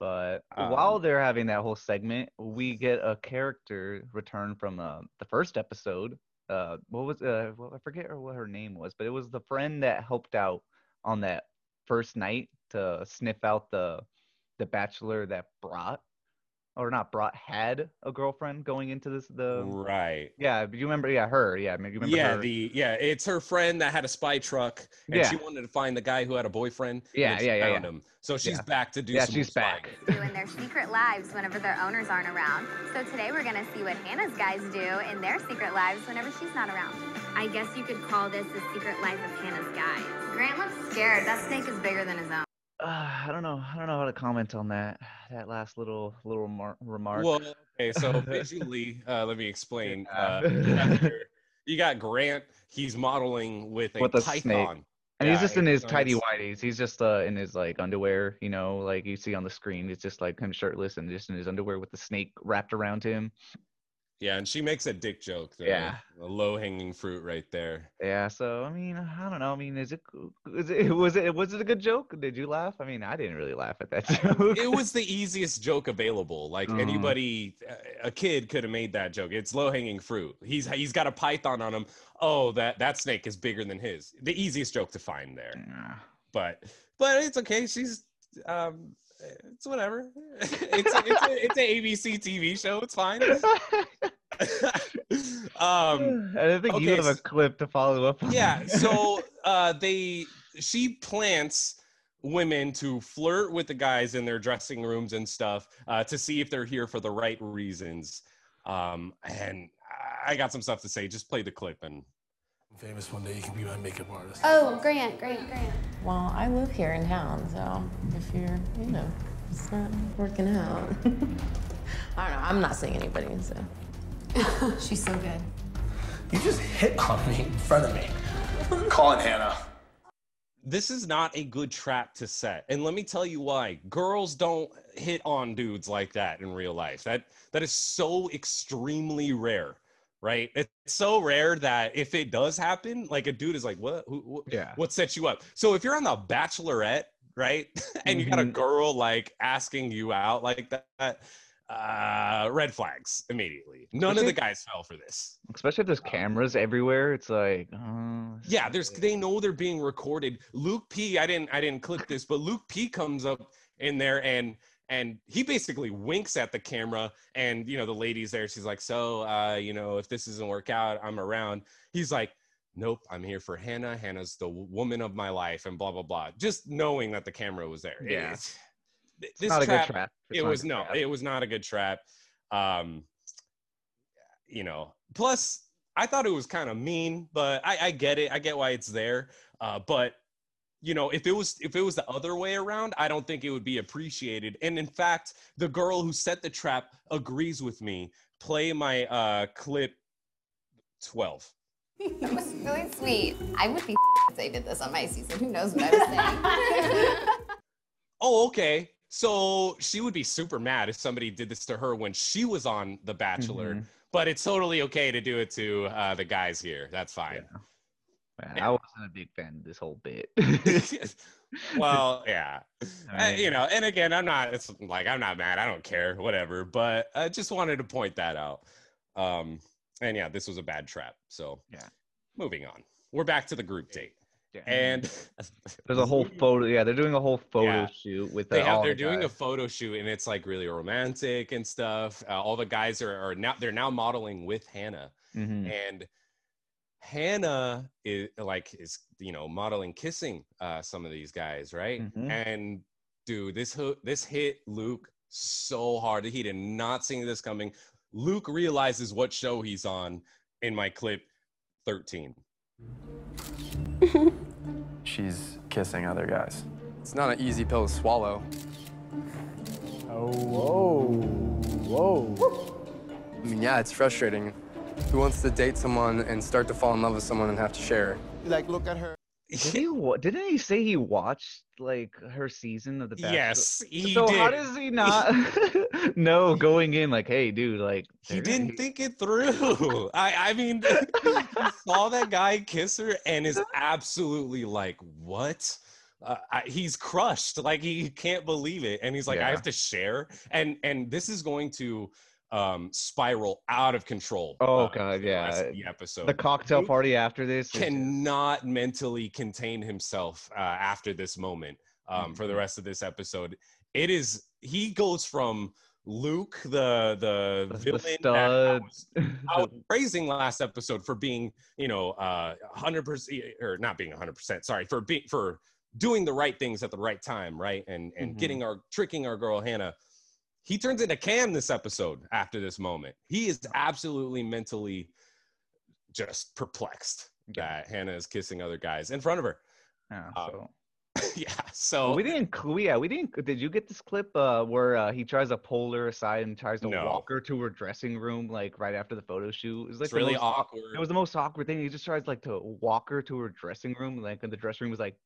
Speaker 2: But
Speaker 1: Um,
Speaker 2: while they're having that whole segment, we get a character return from uh, the first episode. Uh, what was uh, well, I forget what her name was, but it was the friend that helped out on that first night to sniff out the the bachelor that brought or not brought had a girlfriend going into this the
Speaker 1: Right.
Speaker 2: yeah. Do you remember? Yeah, her. Yeah, maybe you remember
Speaker 1: Yeah,
Speaker 2: her?
Speaker 1: the yeah, it's her friend that had a spy truck, and
Speaker 2: Yeah.
Speaker 1: she wanted to find the guy who had a boyfriend.
Speaker 2: Yeah,
Speaker 1: then
Speaker 2: yeah, yeah, yeah.
Speaker 1: him. So she's
Speaker 2: Yeah.
Speaker 1: back to do
Speaker 2: Yeah,
Speaker 1: some
Speaker 2: she's
Speaker 1: more
Speaker 2: back.
Speaker 7: doing their secret lives whenever their owners aren't around. So today we're gonna see what Hannah's guys do in their secret lives whenever she's not around. I guess you could call this the secret life of Hannah's guys. Grant looks scared. That snake is bigger than his own.
Speaker 2: Uh, I don't know. I don't know how to comment on that. That last little little remar- remark.
Speaker 1: Well, okay, so [LAUGHS] basically, uh, let me explain. Uh,
Speaker 2: Yeah.
Speaker 1: you, got [LAUGHS] Grant. He's modeling with a
Speaker 2: With a
Speaker 1: python.
Speaker 2: snake. And he's just in his tidy whities. He's just uh in his like underwear, you know, like you see on the screen. It's just like him shirtless and just in his underwear with the snake wrapped around him.
Speaker 1: Yeah, and she makes a dick joke. There.
Speaker 2: Yeah.
Speaker 1: a low hanging fruit right there.
Speaker 2: Yeah. So I mean, I don't know. I mean, is it is it was it was it a good joke? Did you laugh? I mean, I didn't really laugh at that joke.
Speaker 1: It was [LAUGHS] the easiest joke available. Like
Speaker 2: Mhm.
Speaker 1: anybody, a kid could have made that joke. It's low hanging fruit. He's he's got a python on him. Oh, that that snake is bigger than his. The easiest joke to find there.
Speaker 2: Yeah.
Speaker 1: But but it's okay. She's um, it's whatever. [LAUGHS] It's a, it's a, it's a ABC TV show. It's fine. [LAUGHS] [LAUGHS] um,
Speaker 2: I think you have a clip to follow up on.
Speaker 1: yeah. [LAUGHS] So uh, they she plants women to flirt with the guys in their dressing rooms and stuff uh, to see if they're here for the right reasons. Um, and I got some stuff to say. Just play the clip and.
Speaker 15: Famous one day, you can be my makeup artist.
Speaker 7: Oh, Grant, Grant, Grant.
Speaker 16: Well, I live here in town, so if you're, you know, it's not working out. [LAUGHS] I don't know. I'm not seeing anybody, so. [LAUGHS]
Speaker 17: She's so good.
Speaker 15: You just hit on me in front of me. Calling Hannah.
Speaker 1: this is not a good trap to set and let me tell you why girls don't hit on dudes like that in real life that that is so extremely rare right it's so rare that if it does happen like a dude is like what who, who-
Speaker 2: Yeah.
Speaker 1: what sets you up so if you're on the bachelorette right [LAUGHS] and you got a
Speaker 2: Mhm.
Speaker 1: girl like asking you out like that uh red flags immediately. None of the guys fell for this.
Speaker 2: Especially if there's cameras everywhere. It's like, oh,
Speaker 1: yeah, there's they know they're being recorded. Luke P, I didn't I didn't clip this, but Luke P comes up in there and and he basically winks at the camera and you know the lady's there. She's like so uh you know if this doesn't work out i'm around. He's like nope i'm here for hannah. Hannah's the woman of my life and blah blah blah. Just knowing that the camera was there.
Speaker 2: Yeah.
Speaker 1: It's- th-
Speaker 2: It's not a good trap. It's
Speaker 1: it was no
Speaker 2: trap.
Speaker 1: it was not a good trap um you know plus i thought it was kind of mean but i i get it i get why it's there uh but you know if it was if it was the other way around i don't think it would be appreciated and in fact the girl who set the trap agrees with me play my uh clip 12 [LAUGHS]
Speaker 17: That was really sweet. I would be [LAUGHS] if
Speaker 16: They did this on my season. Who knows what I was saying? [LAUGHS]
Speaker 1: Oh, okay. So she would be super mad if somebody did this to her when she was on The Bachelor,
Speaker 2: Mhm.
Speaker 1: but it's totally okay to do it to uh, the guys here. That's fine.
Speaker 2: Man, I wasn't a big fan of this whole bit. [LAUGHS] [LAUGHS]
Speaker 1: well, yeah.
Speaker 2: I
Speaker 1: Uh, you know, and again, I'm not. It's like I'm not mad. I don't care. Whatever. But I just wanted to point that out. Um, and yeah, this was a bad trap. So
Speaker 2: yeah.
Speaker 1: Moving on. We're back to the group date.
Speaker 2: Yeah.
Speaker 1: And [LAUGHS] [LAUGHS]
Speaker 2: There's a whole photo. Yeah, they're doing a whole photo
Speaker 1: Yeah.
Speaker 2: shoot with
Speaker 1: they have
Speaker 2: all
Speaker 1: they're
Speaker 2: the
Speaker 1: doing a photo shoot and it's like really romantic and stuff. Uh, all the guys are, are now they're now modeling with Hannah.
Speaker 2: Mhm.
Speaker 1: And Hannah is like is you know modeling kissing uh some of these guys, right?
Speaker 2: Mhm.
Speaker 1: And dude, this ho- this hit Luke so hard. That he did not see this coming. Luke realizes what show he's on in my clip 13. [LAUGHS]
Speaker 14: She's kissing other guys. It's not an easy pill to swallow.
Speaker 17: Oh. Whoa. Whoa.
Speaker 14: I mean, yeah, it's frustrating. Who wants to date someone and start to fall in love with someone and have to share?
Speaker 13: Like, look at her.
Speaker 2: Did he, [LAUGHS] wa- didn't he say he watched like her season of the Bachelor?
Speaker 1: Yes, he
Speaker 2: so how does he not [LAUGHS] know going in like, hey, dude, like
Speaker 1: He
Speaker 2: gonna-
Speaker 1: didn't think it through. [LAUGHS] I, I mean, he saw that guy kiss her and is absolutely like, what? Uh, I, he's crushed. Like he can't believe it, and he's like, I have to share. And and this is going to um spiral out of control.
Speaker 2: Oh
Speaker 1: uh,
Speaker 2: god,
Speaker 1: for the
Speaker 2: yeah.
Speaker 1: the episode.
Speaker 2: The cocktail party after this. is
Speaker 1: cannot mentally contain himself uh, after this moment um, for the rest of this episode. It is he goes from Luke, the the,
Speaker 2: The- the
Speaker 1: villain that I was, I was praising last episode for being, you know, uh, hundred percent or not being hundred percent. Sorry for being for doing the right things at the right time, right, and and
Speaker 2: Mhm.
Speaker 1: getting our tricking our girl Hannah. He turns into Cam this episode after this moment. He is absolutely mentally just perplexed that Hannah is kissing other guys in front of her.
Speaker 2: Yeah,
Speaker 1: Um,
Speaker 2: so. [LAUGHS]
Speaker 1: yeah. So
Speaker 2: we didn't. Yeah, we didn't. Did you get this clip uh, where uh, he tries to pull her aside and tries to
Speaker 1: No.
Speaker 2: walk her to her dressing room, like right after the photo shoot? It was like
Speaker 1: It's really
Speaker 2: most
Speaker 1: awkward.
Speaker 2: It was the most awkward thing. He just tries like to walk her to her dressing room, like and the dressing room was like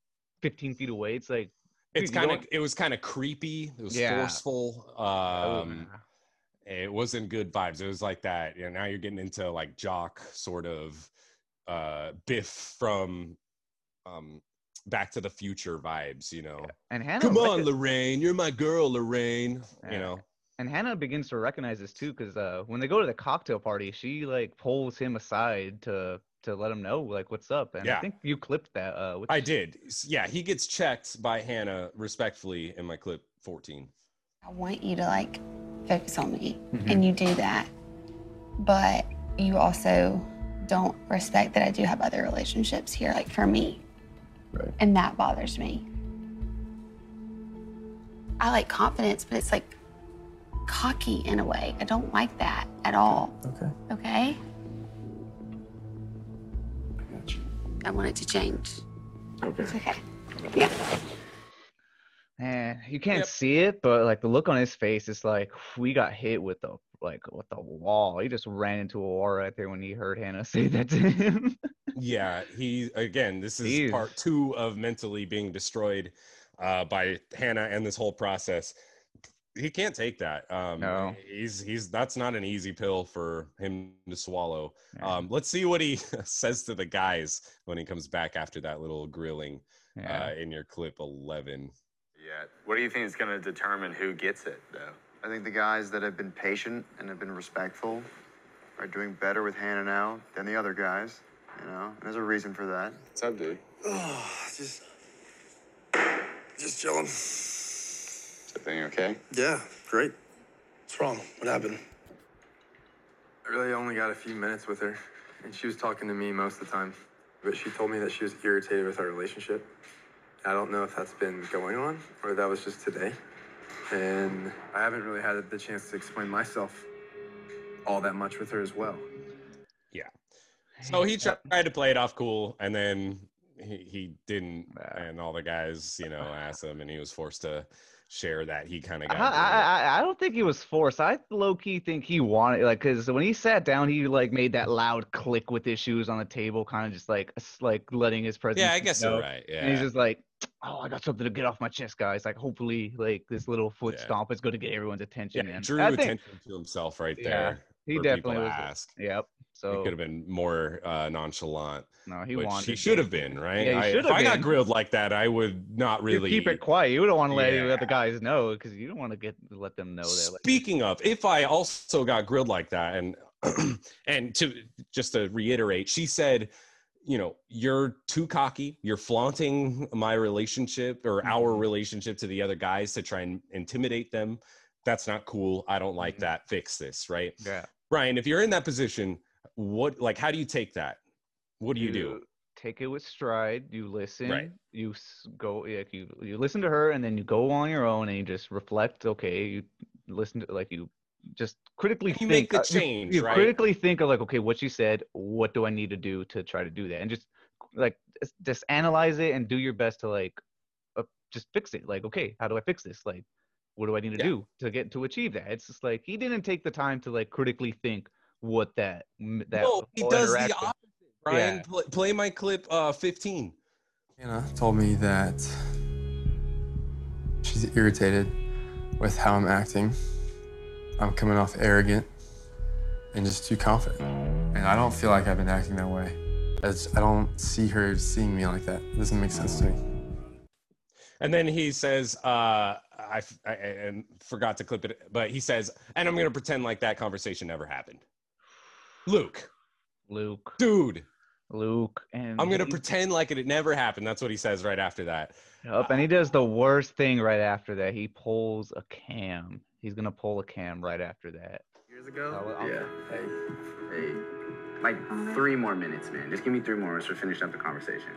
Speaker 2: 15 feet away. It's like
Speaker 1: it's [LAUGHS] kind of it was kind of creepy. It was
Speaker 2: Yeah.
Speaker 1: forceful.
Speaker 2: Oh,
Speaker 1: Um, it wasn't good vibes. It was like that. You know, now you're getting into like jock sort of uh Biff from um Back to the Future vibes. You know,
Speaker 2: And Hannah.
Speaker 1: come on,
Speaker 2: recog-
Speaker 1: Lorraine, you're my girl, Lorraine. You know,
Speaker 2: And Hannah begins to recognize this too, because uh, when they go to the cocktail party, she like pulls him aside to to let him know like what's up. And
Speaker 1: Yeah.
Speaker 2: I think you clipped that. Uh, which,
Speaker 1: I did. Yeah, he gets checked by Hannah respectfully in my clip 14.
Speaker 18: I want you to like focus on me,
Speaker 1: Mhm.
Speaker 18: and you do that. But you also don't respect that I do have other relationships here, like for me.
Speaker 14: Right.
Speaker 18: And that bothers me. I like confidence, but it's like cocky in a way. I don't like that at all.
Speaker 14: Okay.
Speaker 18: Okay? I want it to change.
Speaker 14: Okay.
Speaker 18: It's okay. Yeah.
Speaker 2: Man, you can't see it, but like the look on his face is like we got hit with the like with the wall. He just ran into a wall right there when he heard Hannah [LAUGHS] say that to him.
Speaker 1: Yeah, he again. This is
Speaker 2: Jeez.
Speaker 1: part two of mentally being destroyed uh, by Hannah and this whole process. He can't take that. Um,
Speaker 2: No.
Speaker 1: he's he's that's not an easy pill for him to swallow. Um, let's see what he [LAUGHS] says to the guys when he comes back after that little grilling
Speaker 2: Yeah.
Speaker 1: uh, in your clip eleven.
Speaker 19: Yeah. What do you think is going to determine who gets it, though?
Speaker 8: I think the guys that have been patient and have been respectful are doing better with Hannah now than the other guys. You know, and there's a reason for that.
Speaker 10: What's up, dude?
Speaker 15: Oh, [SIGHS] just, just chilling.
Speaker 19: Everything okay?
Speaker 15: Yeah, great. What's wrong? What happened?
Speaker 10: I really only got a few minutes with her, and she was talking to me most of the time. But she told me that she was irritated with our relationship. I don't know if that's been going on or that was just today. And I haven't really had the chance to explain myself all that much with her as well.
Speaker 1: Yeah. So he tried to play it off cool, and then he, he didn't, and all the guys, you know, asked him, and he was forced to share that he kind of
Speaker 2: I,
Speaker 1: got.
Speaker 2: I, I- I don't think he was forced. I low key think he wanted like because when he sat down, he like made that loud click with his shoes on the table, kind of just like like letting his presence.
Speaker 1: yeah, I guess
Speaker 2: know.
Speaker 1: you're right.
Speaker 2: And he's just like, oh, I got something to get off my chest, guys. Like hopefully, like this little foot
Speaker 1: Yeah.
Speaker 2: stomp is going to get everyone's attention.
Speaker 1: Yeah,
Speaker 2: and
Speaker 1: drew
Speaker 2: I think-
Speaker 1: attention to himself right
Speaker 2: Yeah,
Speaker 1: there.
Speaker 2: He definitely was.
Speaker 1: ask.
Speaker 2: Yep. So
Speaker 1: he could have been more uh, nonchalant.
Speaker 2: No, he wanted
Speaker 1: he should have been, right?
Speaker 2: Yeah,
Speaker 1: I, if
Speaker 2: have
Speaker 1: I got grilled like that, I would not really
Speaker 2: keep it quiet. You don't want to let
Speaker 1: Yeah.
Speaker 2: let the guys know because you don't want to get let them know that.
Speaker 1: Speaking of, if I also got grilled like that, and [CLEARS THROAT] and to just to reiterate, she said, you know, you're too cocky. You're flaunting my relationship or our
Speaker 2: Mm-hmm.
Speaker 1: relationship to the other guys to try and intimidate them. That's not cool. I don't like that. Fix this, right?
Speaker 2: Mm-hmm. yeah.
Speaker 1: Brian, if you're in that position, what like how do you take that? What do you do?
Speaker 2: Take it with stride. You listen.
Speaker 1: Right.
Speaker 2: You go. Like you you listen to her, and then you go on your own, and you just reflect. Okay, you listen to like you just critically
Speaker 1: You
Speaker 2: think.
Speaker 1: make the
Speaker 2: uh, you-
Speaker 1: change,
Speaker 2: you,
Speaker 1: right?
Speaker 2: critically think of like, okay, what she said. What do I need to do to try to do that? And just like just- just analyze it and do your best to like uh, just fix it. Like, okay, how do I fix this? Like, what do I need to
Speaker 1: Yeah.
Speaker 2: do to get to achieve that? It's just like he didn't take the time to like critically think what that that
Speaker 1: No, he
Speaker 2: whole
Speaker 1: does the opposite. Brian,
Speaker 2: Yeah.
Speaker 1: pl- play my clip uh, 15.
Speaker 14: Hannah told me that she's irritated with how I'm acting. I'm coming off arrogant and just too confident. And I don't feel like I've been acting that way. I, just, I don't see her seeing me like that. It doesn't make sense to me.
Speaker 1: And then he says, uh, I, f- I- I- and forgot to clip it, but he says, and I'm going to pretend like that conversation never happened. Luke,
Speaker 2: Luke,
Speaker 1: dude,
Speaker 2: Luke, and
Speaker 1: I'm going to pretend like it never happened. That's what he says right after that.
Speaker 2: Yup, and he does the worst thing right after that. He pulls a cam. He's gonna pull a cam right after that.
Speaker 19: Years ago?
Speaker 2: Well,
Speaker 19: yeah. Hey, hey. Like three more minutes, man. Just give me three more minutes to finish up the conversation.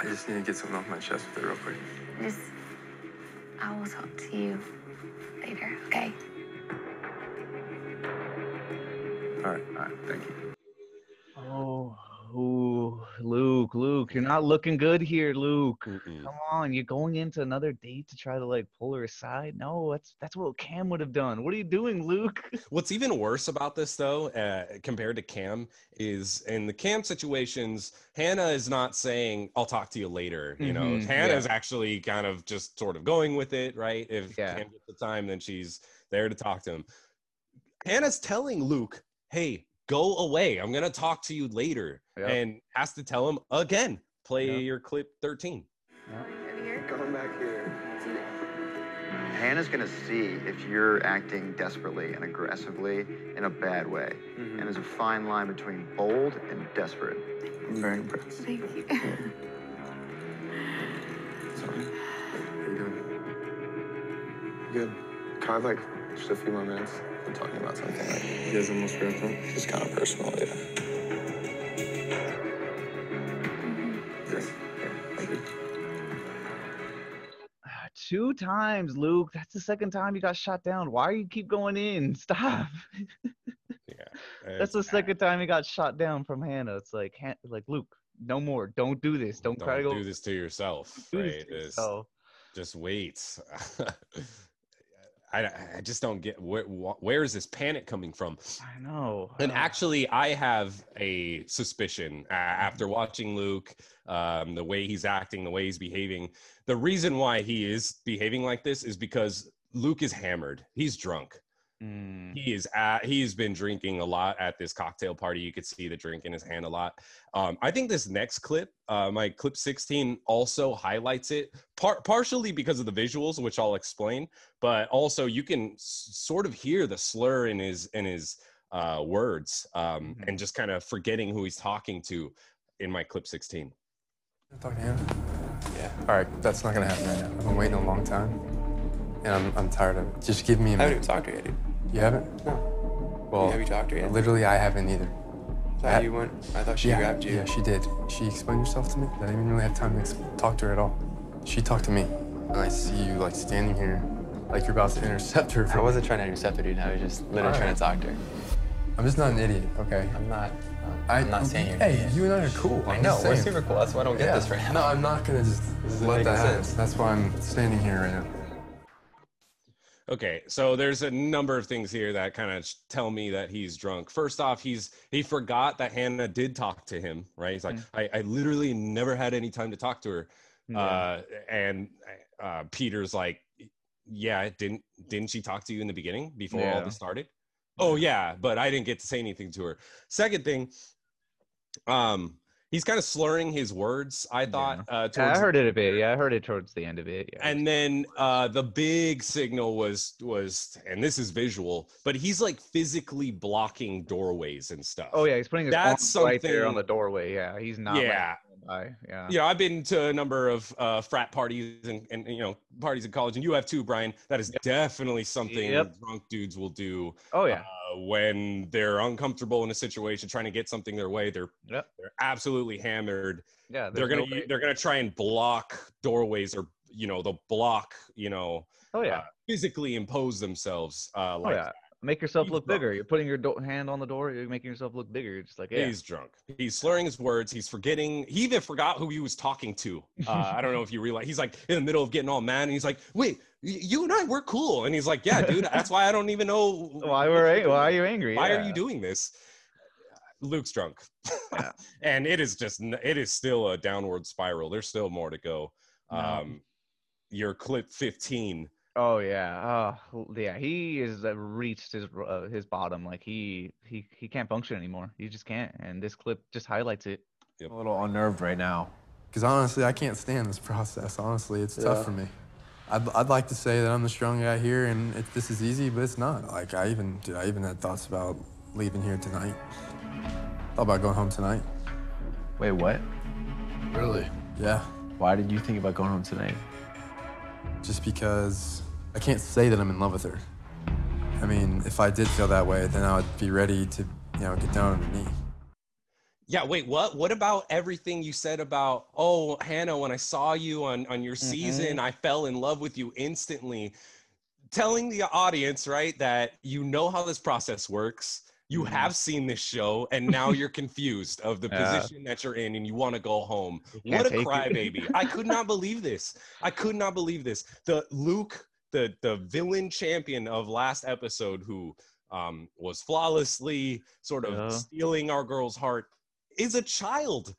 Speaker 14: I just need to get something off my chest with it real quick.
Speaker 18: Just, I will talk to you later, okay?
Speaker 14: All right, all right, thank you.
Speaker 2: Oh, ooh, Luke, Luke, you're not looking good here, Luke. Come on, you're going into another date to try to like pull her aside. No, that's that's what Cam would have done. What are you doing, Luke? [LAUGHS]
Speaker 1: What's even worse about this, though, uh, compared to Cam, is in the Cam situations, Hannah is not saying, I'll talk to you later. You know,
Speaker 2: Mhm,
Speaker 1: Hannah's
Speaker 2: yeah.
Speaker 1: actually kind of just sort of going with it, right? If
Speaker 2: Yeah.
Speaker 1: Cam gets the time, then she's there to talk to him. Hannah's telling Luke, hey, go away. I'm going to talk to you later.
Speaker 2: Yep.
Speaker 1: And has to tell him again, play
Speaker 2: Yep.
Speaker 1: your clip 13.
Speaker 8: Going back here. Hannah's gonna see if you're acting desperately and aggressively in a bad way. Mm-hmm. And there's a fine line between bold and desperate.
Speaker 14: I'm very impressed.
Speaker 18: Thank you. [LAUGHS]
Speaker 14: Sorry. How you doing? Good. Kind of like just a few more minutes? I'm talking about something like you guys almost wrapped up. Just kind of personal, yeah.
Speaker 2: Two times, Luke. That's the second time you got shot down. Why you keep going in? [LAUGHS] Stop. yeah, [LAUGHS] That's the second time he got shot down from Hannah. It's like, like Luke, no more. Don't do this. Don't, try to
Speaker 1: Don't
Speaker 2: go.
Speaker 1: do this to yourself,
Speaker 2: do
Speaker 1: right?
Speaker 2: this to yourself.
Speaker 1: just wait. [LAUGHS] I, I just don't get where where is this panic coming from?
Speaker 2: I know.
Speaker 1: And actually, I have a suspicion uh, after watching Luke, um, the way he's acting, the way he's behaving. The reason why he is behaving like this is because Luke is hammered. He's drunk.
Speaker 2: Mm.
Speaker 1: He is at, he's been drinking a lot at this cocktail party. You could see the drink in his hand a lot. Um, I think this next clip, uh, my clip 16, also highlights it, par- partially because of the visuals, which I'll explain, but also you can s- sort of hear the slur in his in his uh, words um, and just kind of forgetting who he's talking to in my clip 16.
Speaker 14: Talk to Hannah? Yeah. All right, that's not gonna happen right now. I've been waiting a long time, and I'm, I'm tired of it. Just give me a
Speaker 10: I haven't
Speaker 14: minute.
Speaker 10: even talked to her yet, dude.
Speaker 14: You haven't? No. Well,
Speaker 10: Have you talked to her yet?
Speaker 14: Literally, I haven't either.
Speaker 10: I thought you went. I thought she
Speaker 14: yeah,
Speaker 10: grabbed you.
Speaker 14: Yeah, she did. She explained herself to me. I didn't even really have time to talk to her at all. She talked to me, and I see you like standing here, like you're about to intercept her.
Speaker 10: I wasn't trying to intercept her, dude. I was just literally
Speaker 14: All
Speaker 10: trying to talk to her.
Speaker 14: I'm just not an idiot, okay?
Speaker 20: I'm not.
Speaker 14: I,
Speaker 20: I'm not saying you're
Speaker 14: Hey,
Speaker 20: idiot.
Speaker 14: you and I are cool.
Speaker 20: I
Speaker 14: I'm
Speaker 20: know, we're super cool. That's why I don't get
Speaker 14: Yeah.
Speaker 20: this right now.
Speaker 14: No, I'm not gonna just let that happen.
Speaker 20: sense.
Speaker 14: That's why I'm standing here right now.
Speaker 1: Okay, so there's a number of things here that kind of tell me that he's drunk. First off, he's he forgot that Hannah did talk to him, right? He's like, I, I literally never had any time to talk to her.
Speaker 2: Yeah.
Speaker 1: Uh, and uh, Peter's like, Yeah, didn't didn't she talk to you in the beginning before all this started? Oh yeah, but I didn't get to say anything to her. Second thing, um, he's kind of slurring his words. I thought. Uh,
Speaker 2: Yeah, I heard it a bit. Yeah, I heard it towards the end of it. Yeah.
Speaker 1: and then uh the big signal was was and this is visual but he's like physically blocking doorways and stuff
Speaker 2: Oh yeah, he's putting his
Speaker 1: that's
Speaker 2: arms right there on the doorway. Yeah, he's not.
Speaker 1: Yeah.
Speaker 2: go by. Yeah.
Speaker 1: you know i've been to a number of uh frat parties and, and you know parties in college and you have too brian that is definitely something
Speaker 2: Yep.
Speaker 1: drunk dudes will do
Speaker 2: Oh yeah.
Speaker 1: uh, when they're uncomfortable in a situation trying to get something their way they're
Speaker 2: Yep.
Speaker 1: they're absolutely hammered
Speaker 2: Yeah.
Speaker 1: they're gonna
Speaker 2: no-
Speaker 1: they're gonna try and block doorways or you know they'll block you know
Speaker 2: Oh yeah.
Speaker 1: uh, physically impose themselves uh
Speaker 2: oh
Speaker 1: like
Speaker 2: yeah. Make yourself
Speaker 1: He's
Speaker 2: look
Speaker 1: drunk.
Speaker 2: bigger. You're putting your do- hand on the door. You're making yourself look bigger. It's just like yeah.
Speaker 1: He's drunk. He's slurring his words. He's forgetting. He even forgot who he was talking to. Uh, I don't know if you [LAUGHS] realize. He's like in the middle of getting all mad, and he's like, "Wait, you and I, we're cool." And he's like, "Yeah, dude. [LAUGHS] That's why I don't even know
Speaker 2: why we're ang- why are you angry?
Speaker 1: Why are you doing this?" Luke's drunk, [LAUGHS] and it is just it is still a downward spiral. There's still more to go.
Speaker 2: No.
Speaker 1: Um, your clip 15.
Speaker 2: Oh yeah, oh yeah. He is uh, reached his uh, his bottom. Like he he he can't function anymore. He just can't. And this clip just highlights it.
Speaker 17: A little unnerved right now.
Speaker 14: Because honestly, I can't stand this [LAUGHS] process. Honestly, it's
Speaker 17: Yeah.
Speaker 14: tough for me. I'd, I'd like to say that I'm the strong guy here and it, this is easy, but it's not. Like I even, dude, I even had thoughts about leaving here tonight. Thought about going home tonight.
Speaker 17: Wait, what?
Speaker 14: Really? Yeah.
Speaker 17: Why did you think about going home tonight?
Speaker 14: Just because I can't say that I'm in love with her. I mean, if I did feel that way, then I would be ready to, you know, get down on her knee.
Speaker 1: Yeah, wait, what? What about everything you said about, oh, Hannah, when I saw you on on your season, I fell in love with you instantly. Telling the audience, right, that you know how this process works. You
Speaker 2: Mhm.
Speaker 1: have seen this show, and now you're [LAUGHS] confused of the
Speaker 2: Yeah.
Speaker 1: position that you're in, and you want to go home. What a crybaby! I could not [LAUGHS] believe this. I could not believe this. The Luke, the the villain champion of last episode, who um, was flawlessly sort of
Speaker 2: Yeah.
Speaker 1: stealing our girl's heart, is a child.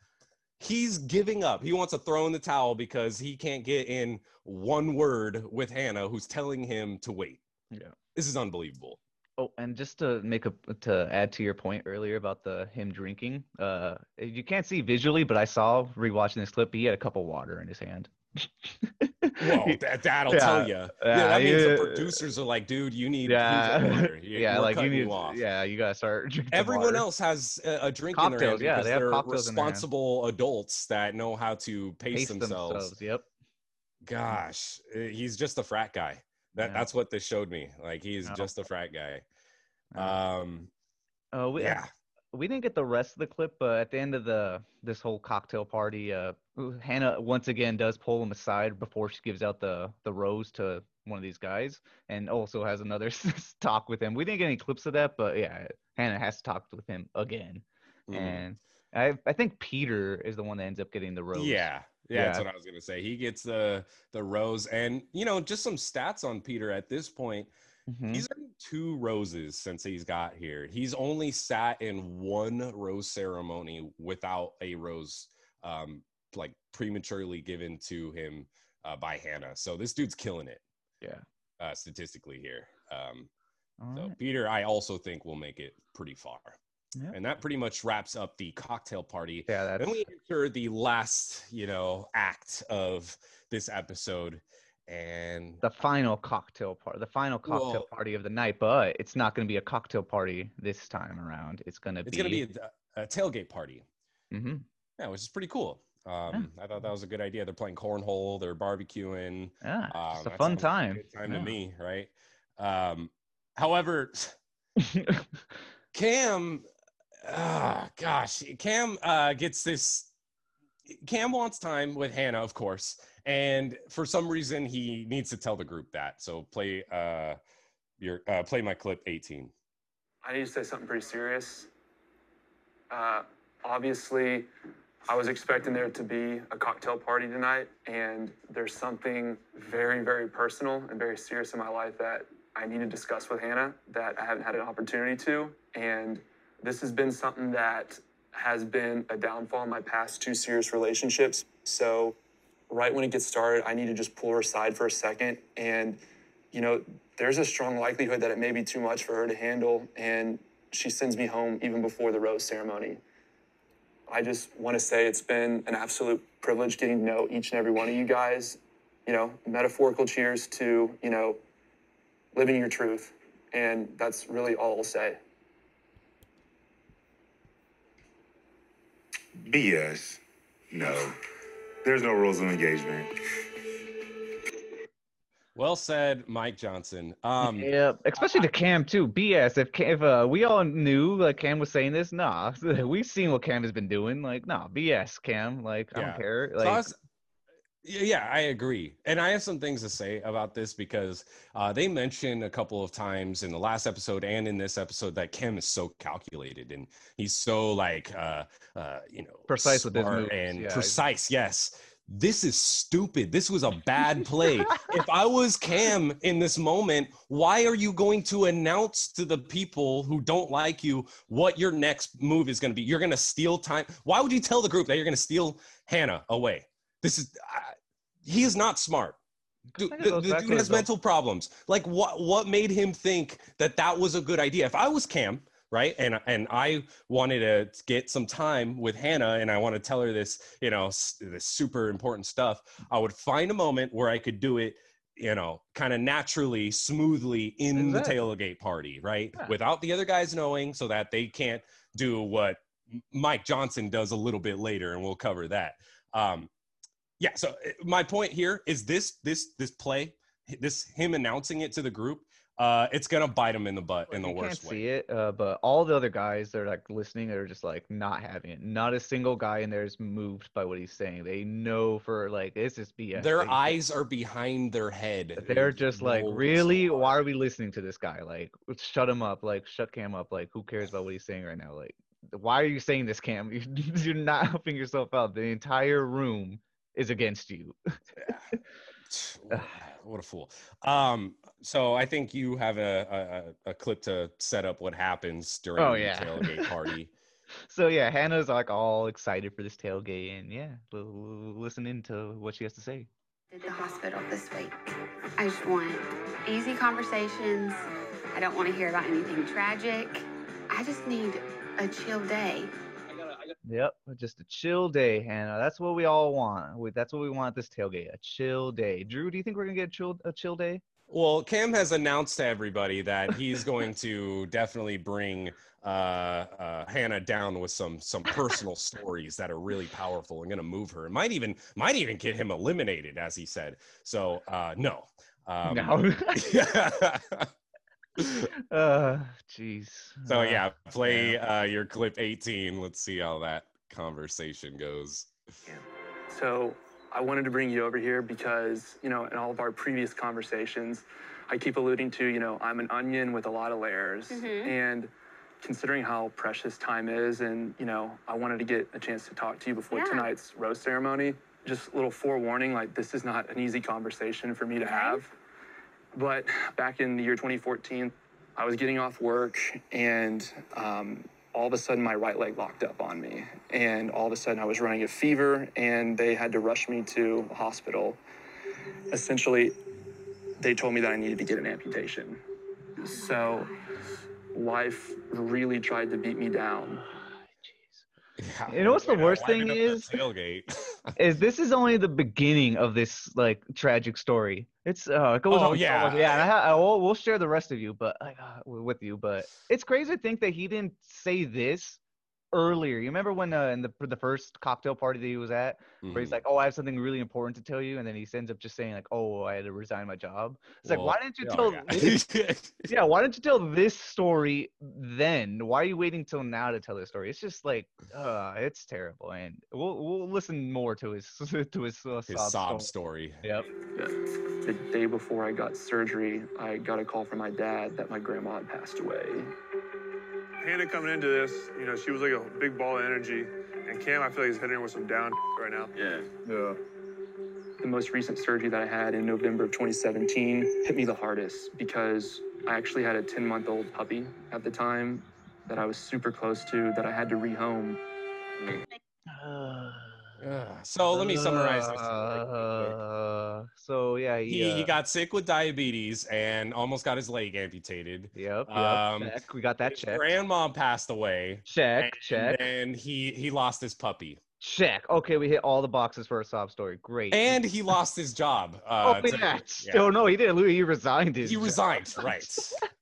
Speaker 1: He's giving up. He wants to throw in the towel because he can't get in one word with Hannah, who's telling him to wait.
Speaker 2: Yeah.
Speaker 1: This is unbelievable.
Speaker 2: Oh, and just to make a to add to your point earlier about the him drinking, uh, you can't see visually, but I saw rewatching this clip. He had a cup of water in his hand. [LAUGHS]
Speaker 1: Whoa, that, that'll
Speaker 2: Yeah,
Speaker 1: tell you. Yeah,
Speaker 2: yeah,
Speaker 1: that means the producers are like, dude, you need
Speaker 2: Yeah. [LAUGHS]
Speaker 1: You-
Speaker 2: yeah, like you need.
Speaker 1: off.
Speaker 2: Yeah, you gotta start. [LAUGHS] drinking
Speaker 1: Everyone
Speaker 2: water.
Speaker 1: else has a, a drink in their hand
Speaker 2: Cocktails, yeah,
Speaker 1: because
Speaker 2: they cocktails their
Speaker 1: responsible adults that know how to pace,
Speaker 2: Pace
Speaker 1: themselves.
Speaker 2: themselves, yep.
Speaker 1: Gosh, uh, he's just a frat guy. That
Speaker 2: Yeah.
Speaker 1: that's what this showed me. Like he's just a frat guy. Um,
Speaker 2: Uh,
Speaker 1: yeah.
Speaker 2: We didn't get the rest of the clip, but at the end of the this whole cocktail party, uh, Hannah once again does pull him aside before she gives out the the rose to one of these guys, and also has another [LAUGHS] talk with him. We didn't get any clips of that, but yeah, Hannah has talked with him again,
Speaker 1: Mhm.
Speaker 2: and I I think Peter is the one that ends up getting the rose.
Speaker 1: Yeah, yeah, that's what I was gonna say. He gets the the rose, and you know, just some stats on Peter at this point.
Speaker 2: Mhm.
Speaker 1: He's earned two roses since he's got here. He's only sat in one rose ceremony without a rose, um, like prematurely given to him uh, by Hannah. So this dude's killing it.
Speaker 2: Yeah.
Speaker 1: Uh, statistically here. Um,
Speaker 2: All
Speaker 1: so
Speaker 2: right.
Speaker 1: Peter, I also think will make it pretty far.
Speaker 2: Yeah.
Speaker 1: And that pretty much wraps up the cocktail party.
Speaker 2: Yeah, that's
Speaker 1: Then we enter the last, you know, act of this episode. And
Speaker 2: the final cocktail party, the final cocktail party of the night, but it's not going to be a cocktail party this time around. It's going to
Speaker 1: it's
Speaker 2: be.
Speaker 1: going to be a, a tailgate party.
Speaker 2: Mhm.
Speaker 1: Yeah, which is pretty cool. Um, I thought that was a good idea. They're playing cornhole, they're barbecuing.
Speaker 2: Yeah,
Speaker 1: um,
Speaker 2: just a fun time.
Speaker 1: good time
Speaker 2: Yeah.
Speaker 1: to me, right? Um, however, [LAUGHS] Cam, ah, gosh, Cam uh, gets this. Cam wants time with Hannah, of course, and for some reason he needs to tell the group that. So play uh, your uh, play my clip eighteen.
Speaker 5: I need to say something pretty serious. Uh, obviously, I was expecting there to be a cocktail party tonight, and there's something very, very personal and very serious in my life that I need to discuss with Hannah that I haven't had an opportunity to. And this has been something that has been a downfall in my past two serious relationships. So, right when it gets started, I need to just pull her aside for a second. And, you know, there's a strong likelihood that it may be too much for her to handle. And she sends me home even before the rose ceremony. I just want to say it's been an absolute privilege getting to know each and every one of you guys. You know, metaphorical cheers to, you know, living your truth. And that's really all I'll say.
Speaker 6: BS. No. There's no rules of engagement.
Speaker 1: Well said, Mike Johnson. Um,
Speaker 2: yeah, especially to Cam too. BS. If Cam, if uh, we all knew like Cam was saying this, nah, [LAUGHS] we've seen what Cam has been doing. Like, nah, BS, Cam. Like, I
Speaker 1: Yeah.
Speaker 2: don't care.
Speaker 1: So
Speaker 2: Like,
Speaker 1: I was- yeah, yeah, I agree, and I have some things to say about this because uh, they mentioned a couple of times in the last episode and in this episode that Cam is so calculated and he's so like, uh, uh, you know,
Speaker 2: Precise with his moves,
Speaker 1: and
Speaker 2: yeah.
Speaker 1: precise. Yes, this is stupid. This was a [LAUGHS] bad play. if I was Cam in this moment, why are you going to announce to the people who don't like you what your next move is going to be? You're going to steal time. Why would you tell the group that you're going to steal Hannah away? This is he is not smart. Dude, the, the dude has mental problems. Like what what made him think that that was a good idea? If I was Cam, right, and and I wanted to get some time with Hannah, and I want to tell her this, you know, this super important stuff, I would find a moment where I could do it. You know, kind of naturally, smoothly in
Speaker 2: Exactly.
Speaker 1: the tailgate party, right? Without the other guys knowing, so that they can't do what Mike Johnson does a little bit later, and we'll cover that. Um, yeah. So uh, my point here is this: this this play, this him announcing it to the group, uh, it's gonna bite him in the butt in the
Speaker 2: you can't
Speaker 1: worst way.
Speaker 2: see it, uh, but all the other guys that are like listening are just like not having it. Not a single guy in there is moved by what he's saying. They know for like this is BS.
Speaker 1: Their
Speaker 2: They-
Speaker 1: eyes are behind their head.
Speaker 2: They're just like, really? Why are we listening to this guy? Like, shut him up. Like, shut Cam up. Like, who cares about what he's saying right now? Like, why are you saying this, Cam? [LAUGHS] You're not helping yourself out. The entire room is against you. [LAUGHS] [SIGHS]
Speaker 1: what a fool. Um, so I think you have a, a, a clip to set up what happens during
Speaker 2: Oh,
Speaker 1: the
Speaker 2: yeah.
Speaker 1: tailgate party. [LAUGHS]
Speaker 2: So yeah, Hannah's like all excited for this tailgate, and yeah, l- l- listening to what she has to say.
Speaker 7: At the hospital this week. I just want easy conversations. I don't want to hear about anything tragic. I just need a chill day.
Speaker 2: Yep, just a chill day, Hannah. That's what we all want. We, that's what we want at this tailgate. A chill day. Drew, do you think we're gonna get a chill a chill day?
Speaker 1: Well, Cam has announced to everybody that he's going to definitely bring uh, uh, Hannah down with some some personal [LAUGHS] stories that are really powerful and going to move her. It might even might even get him eliminated, as he said. So uh, no, um, [LAUGHS] [LAUGHS]
Speaker 2: No. [LAUGHS] Uh, jeez.
Speaker 1: so
Speaker 2: Uh,
Speaker 1: yeah, play uh, your clip 18. Let's see how that conversation goes.
Speaker 5: So I wanted to bring you over here because, you know, in all of our previous conversations, I keep alluding to, you know, I'm an onion with a lot of layers.
Speaker 7: Mhm.
Speaker 5: And considering how precious time is, and, you know, I wanted to get a chance to talk to you before
Speaker 7: Yeah.
Speaker 5: tonight's rose ceremony. Just a little forewarning like, this is not an easy conversation for me to have. But back in the year 2014, I was getting off work and um, all of a sudden my right leg locked up on me. And all of a sudden I was running a fever and they had to rush me to a hospital. Essentially, they told me that I needed to get an amputation. So life really tried to beat me down.
Speaker 2: You know what's the worst thing is?
Speaker 1: tailgate. [LAUGHS]
Speaker 2: is this is only the beginning of this like tragic story. It's uh, it goes
Speaker 1: Oh,
Speaker 2: on. so
Speaker 1: yeah.
Speaker 2: much- yeah. And I, ha- I will, we'll share the rest of you, but uh, with you. But it's crazy to think that he didn't say this earlier. You remember when uh, in the the first cocktail party that he was at, where he's
Speaker 1: Mhm.
Speaker 2: like, "Oh, I have something really important to tell you," and then he ends up just saying like, "Oh, I had to resign my job." It's like, why
Speaker 1: Well,
Speaker 2: didn't you
Speaker 1: oh,
Speaker 2: tell?
Speaker 1: yeah.
Speaker 2: this- [LAUGHS] yeah, why didn't you tell this story then? Why are you waiting till now to tell this story? It's just like, uh, it's terrible, and we'll we'll listen more to his [LAUGHS] to his, uh,
Speaker 1: His
Speaker 2: sob
Speaker 1: sob
Speaker 2: story.
Speaker 1: story.
Speaker 2: Yep.
Speaker 5: The day before I got surgery, I got a call from my dad that my grandma had passed away.
Speaker 21: Hannah coming into this, you know, she was like a big ball of energy. And Cam, I feel like he's hitting her with some down right now.
Speaker 10: Yeah.
Speaker 21: Yeah.
Speaker 5: The most recent surgery that I had in November of 2017 hit me the hardest because I actually had a 10 month old puppy at the time that I was super close to that I had to rehome.
Speaker 1: So let me summarize this.
Speaker 2: Uh, so yeah, he,
Speaker 1: He, he
Speaker 2: uh,
Speaker 1: got sick with diabetes and almost got his leg amputated.
Speaker 2: Yep, yep.
Speaker 1: Um.
Speaker 2: We got that check.
Speaker 1: grandma passed away.
Speaker 2: Check,
Speaker 1: and
Speaker 2: check.
Speaker 1: And he he lost his puppy.
Speaker 2: Check. Okay, we hit all the boxes for a sob story. Great.
Speaker 1: And he lost his job.
Speaker 2: oh
Speaker 1: Uh, to-
Speaker 2: yeah. Oh no, he didn't. He resigned his.
Speaker 1: He
Speaker 2: job.
Speaker 1: resigned, right. [LAUGHS]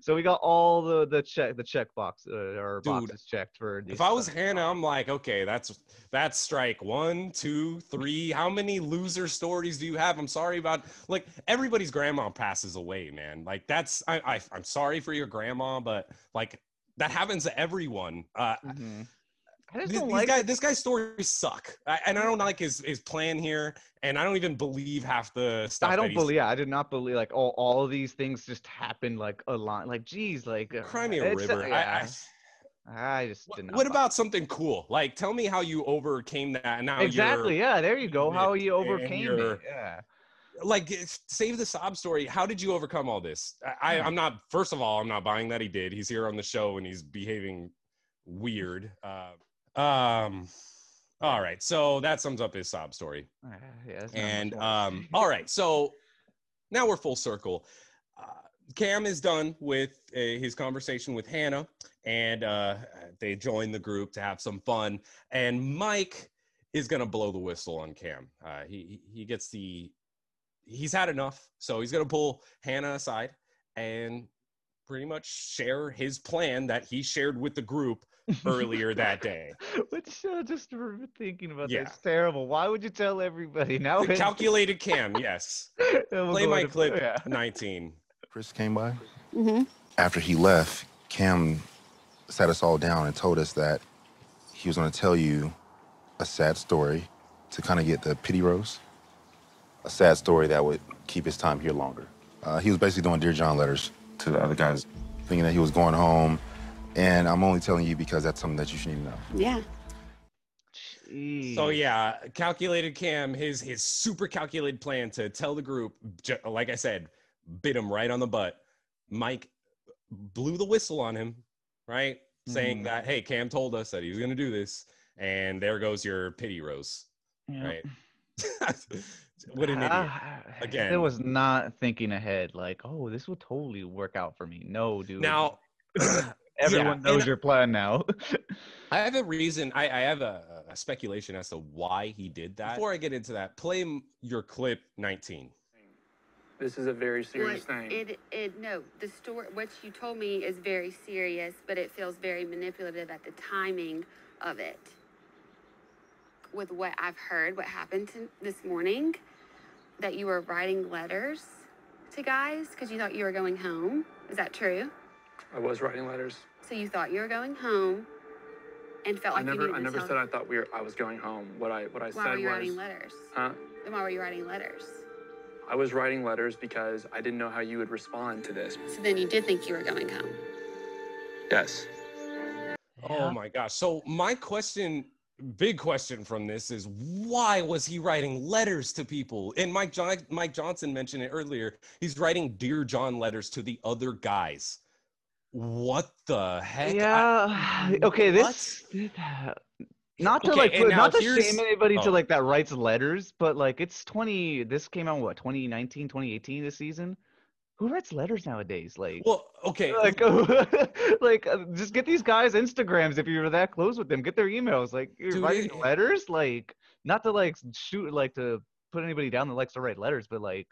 Speaker 2: So we got all the the check the check box uh, or boxes checked for.
Speaker 1: If I was Hannah, I'm like, okay, that's that's strike one, two, three. How many loser stories do you have? I'm sorry about like everybody's grandma passes away, man. Like that's I, I I'm sorry for your grandma, but like that happens to everyone. Uh,
Speaker 2: Mm-hmm. I just
Speaker 1: these,
Speaker 2: don't like
Speaker 1: guy, this guy's stories suck, I, and I don't like his his plan here, and I don't even believe half the stuff.
Speaker 2: I don't
Speaker 1: he's-
Speaker 2: believe. Yeah, I did not believe like all all of these things just happened like a lot. Like, geez, like uh,
Speaker 1: Cry me a
Speaker 2: it's, uh,
Speaker 1: river. I-
Speaker 2: yeah. I, just did not.
Speaker 1: What
Speaker 2: buy-
Speaker 1: about something cool? Like, tell me how you overcame that. Now
Speaker 2: exactly?
Speaker 1: you're,
Speaker 2: Yeah, there you go. How you overcame it? Yeah.
Speaker 1: like save the sob story how did you overcome all this I, I i'm not first of all i'm not buying that he did he's here on the show and he's behaving weird uh, um all right so that sums up his sob story.
Speaker 2: Uh, yeah, that's not much
Speaker 1: and um [LAUGHS] all right so now we're full circle. Uh, cam is done with uh, his conversation with hannah and uh they join the group to have some fun. And mike is gonna blow the whistle on cam. Uh he he he gets the he's had enough so he's gonna pull hannah aside and pretty much share his plan that he shared with the group [LAUGHS] earlier that day
Speaker 2: Which uh, just for thinking about
Speaker 1: Yeah.
Speaker 2: that, it's terrible. Why would you tell everybody now?
Speaker 1: the calculated cam yes [LAUGHS]
Speaker 2: we'll
Speaker 1: play my
Speaker 2: into-
Speaker 1: clip
Speaker 2: yeah.
Speaker 1: 19
Speaker 6: Chris came by.
Speaker 7: Mm-hmm.
Speaker 6: After he left, Cam sat us all down and told us that he was going to tell you a sad story to kind of get the pity roast. A sad story that would keep his time here longer. Uh, he was basically doing Dear John letters to the other guys, thinking that he was going home. And I'm only telling you because that's something that you should need to know.
Speaker 7: Yeah.
Speaker 1: So yeah, calculated Cam, his his super calculated plan to tell the group, like I said, bit him right on the butt. Mike blew the whistle on him, right, saying
Speaker 2: Mhm.
Speaker 1: that hey, Cam told us that he was going to do this, and there goes your pity rose,
Speaker 2: Yeah.
Speaker 1: right? [LAUGHS] what an idiot! Again,
Speaker 2: It was not thinking ahead, like, oh, this will totally work out for me. No, dude.
Speaker 1: now. [CLEARS THROAT] [CLEARS THROAT]
Speaker 2: everyone
Speaker 1: yeah,
Speaker 2: knows your plan now. [LAUGHS]
Speaker 1: I have a reason. I, I have a, a speculation as to why he did that. Before I get into that, play your clip 19.
Speaker 5: This is a very serious
Speaker 7: Well,
Speaker 5: thing.
Speaker 7: It, it, no, the story, what you told me is very serious, but it feels very manipulative at the timing of it. With what I've heard, what happened to, this morning, that you were writing letters to guys because you thought you were going home. Is that true?
Speaker 5: I was writing letters.
Speaker 7: So you thought you were going home and felt
Speaker 5: I
Speaker 7: like you
Speaker 5: never,
Speaker 7: needed
Speaker 5: I never said I thought we were, I was going home. What I, what I
Speaker 7: Why
Speaker 5: said
Speaker 7: were you
Speaker 5: was,
Speaker 7: writing letters?
Speaker 5: huh?
Speaker 7: Then why were you writing letters?
Speaker 5: I was writing letters because I didn't know how you would respond to this.
Speaker 7: So then you did think you were going home.
Speaker 5: Yes.
Speaker 1: Oh my gosh. So my question, big question from this is why was he writing letters to people? And Mike John, Mike Johnson mentioned it earlier. He's writing Dear John letters to the other guys. What the heck?
Speaker 2: yeah. [SIGHS] okay, this. Not to
Speaker 1: Okay,
Speaker 2: like, put, not to shame anybody
Speaker 1: oh.
Speaker 2: to like that writes letters, but like it's 20. This came out what 2019, 2018 this season. Who writes letters nowadays? Like,
Speaker 1: well, okay, [LAUGHS]
Speaker 2: like, [LAUGHS] like uh, just get these guys Instagrams if you're that close with them. Get their emails. Like, you're
Speaker 1: Dude,
Speaker 2: writing
Speaker 1: it-
Speaker 2: letters. Like, not to like shoot, like to put anybody down that likes to write letters, but like,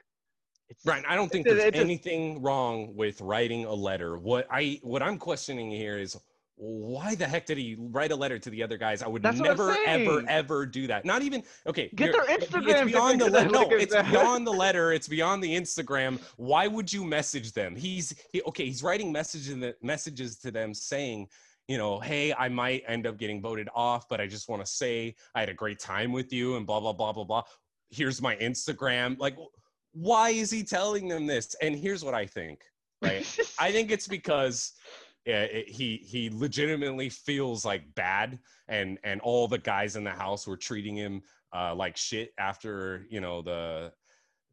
Speaker 2: it's
Speaker 1: Right. I don't think there's anything wrong with writing a letter. What I what I'm questioning here is why the heck did he write a letter to the other guys? I would
Speaker 2: That's
Speaker 1: never, ever, ever do that. Not even okay.
Speaker 2: Get their
Speaker 1: it's
Speaker 2: Instagrams
Speaker 1: beyond the letter. No, it's beyond the letter. It's beyond the Instagram. Why would you message them? He's he, okay. He's writing messages messages to them saying, you know, hey, I might end up getting voted off, but I just want to say I had a great time with you, and blah blah blah blah blah. Here's my Instagram. Like, why is he telling them this? And here's what I think. Right. I think it's because it- he he legitimately feels like bad, and and all the guys in the house were treating him uh, like shit after you know the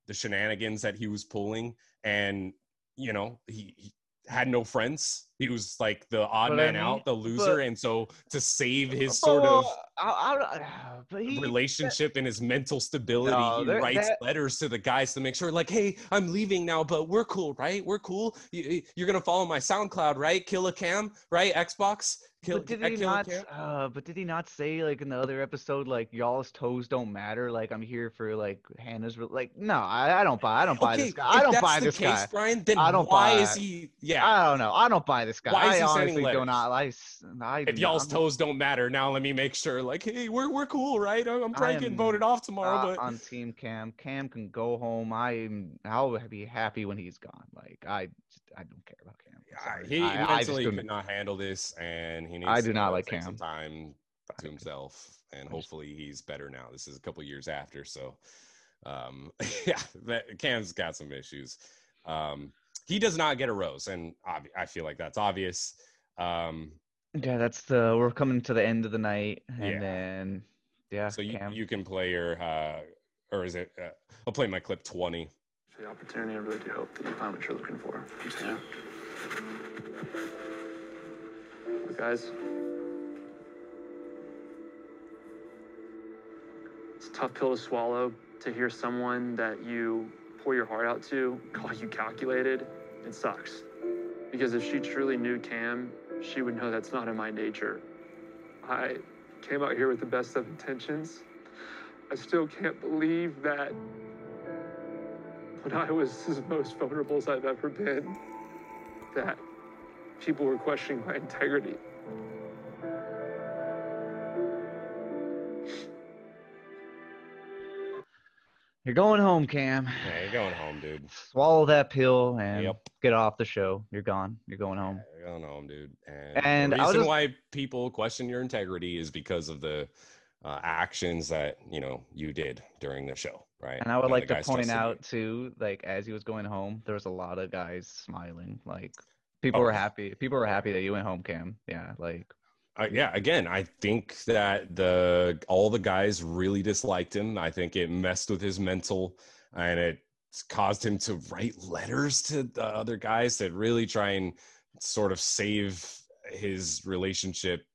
Speaker 1: the shenanigans that he was pulling, and you know he, he had no friends. He was like the odd
Speaker 2: But I
Speaker 1: man
Speaker 2: mean-
Speaker 1: out, the loser,
Speaker 2: but-
Speaker 1: and so to save his sort of
Speaker 2: I, I, [SIGHS] he,
Speaker 1: relationship and his mental stability.
Speaker 2: No,
Speaker 1: he writes
Speaker 2: that-
Speaker 1: letters to the guys to make sure, like, hey, I'm leaving now, but we're cool, right? We're cool. You, you're gonna follow my SoundCloud, right? Killer Cam, right? Xbox. Kill,
Speaker 2: But did he not? Uh, but did he not say like in the other episode, like y'all's toes don't matter? Like I'm here for like Hannah's. Like no, I, I don't buy. I don't buy
Speaker 1: Okay,
Speaker 2: this guy. I don't buy this
Speaker 1: case,
Speaker 2: guy.
Speaker 1: Brian, then
Speaker 2: I don't
Speaker 1: why
Speaker 2: buy
Speaker 1: is he? Yeah.
Speaker 2: I don't know. I don't buy this guy.
Speaker 1: Why is
Speaker 2: I
Speaker 1: he sending
Speaker 2: honestly do
Speaker 1: letters?
Speaker 2: not. I, s- I do
Speaker 1: If y'all's
Speaker 2: not-
Speaker 1: toes don't matter, now let me make sure, like, hey, we're we're cool, right? I'm, I'm
Speaker 2: I
Speaker 1: probably getting voted off tomorrow,
Speaker 2: not
Speaker 1: but
Speaker 2: on Team Cam, Cam can go home. I'm. I'll be happy when he's gone. Like I, I don't care about Cam. I'm
Speaker 1: he
Speaker 2: I, I
Speaker 1: mentally
Speaker 2: do
Speaker 1: could not handle this, and he needs.
Speaker 2: I do
Speaker 1: to
Speaker 2: not like
Speaker 1: take some
Speaker 2: Cam.
Speaker 1: time to himself, and hopefully he's better now. This is a couple years after, so um, [LAUGHS] yeah, that, Cam's got some issues. Um, he does not get a rose, and obvi- I feel like that's obvious. Um,
Speaker 2: Yeah, that's the. We're coming to the end of the night, and
Speaker 1: Yeah.
Speaker 2: then yeah,
Speaker 1: so you,
Speaker 2: Cam.
Speaker 1: you can play your, uh, or is it? Uh, I'll play my clip twenty.
Speaker 5: For the opportunity, I really do hope that you find what you're looking for. Yeah. Look, guys, it's a tough pill to swallow to hear someone that you pour your heart out to call you calculated. It sucks. Because if she truly knew Cam, she would know that's not in my nature. I came out here with the best of intentions. I still can't believe that when I was [LAUGHS] as most vulnerable as I've ever been, that people were questioning my integrity.
Speaker 2: You're going home, Cam.
Speaker 1: Yeah, you're going home, dude.
Speaker 2: Swallow that pill and
Speaker 1: Yep.
Speaker 2: get off the show. You're gone. You're going home.
Speaker 1: You're going home, dude. And,
Speaker 2: And
Speaker 1: the reason
Speaker 2: just-
Speaker 1: why people question your integrity is because of the uh, actions that you know you did during the show, right?
Speaker 2: And I would
Speaker 1: the
Speaker 2: like to point out too, like as he was going home, there was a lot of guys smiling. Like people
Speaker 1: Oh,
Speaker 2: were happy. People were happy that you went home, Cam. Yeah, like
Speaker 1: Uh, yeah, again, I think that the all the guys really disliked him. I think it messed with his mental, and it caused him to write letters to the other guys that really try and sort of save his relationship.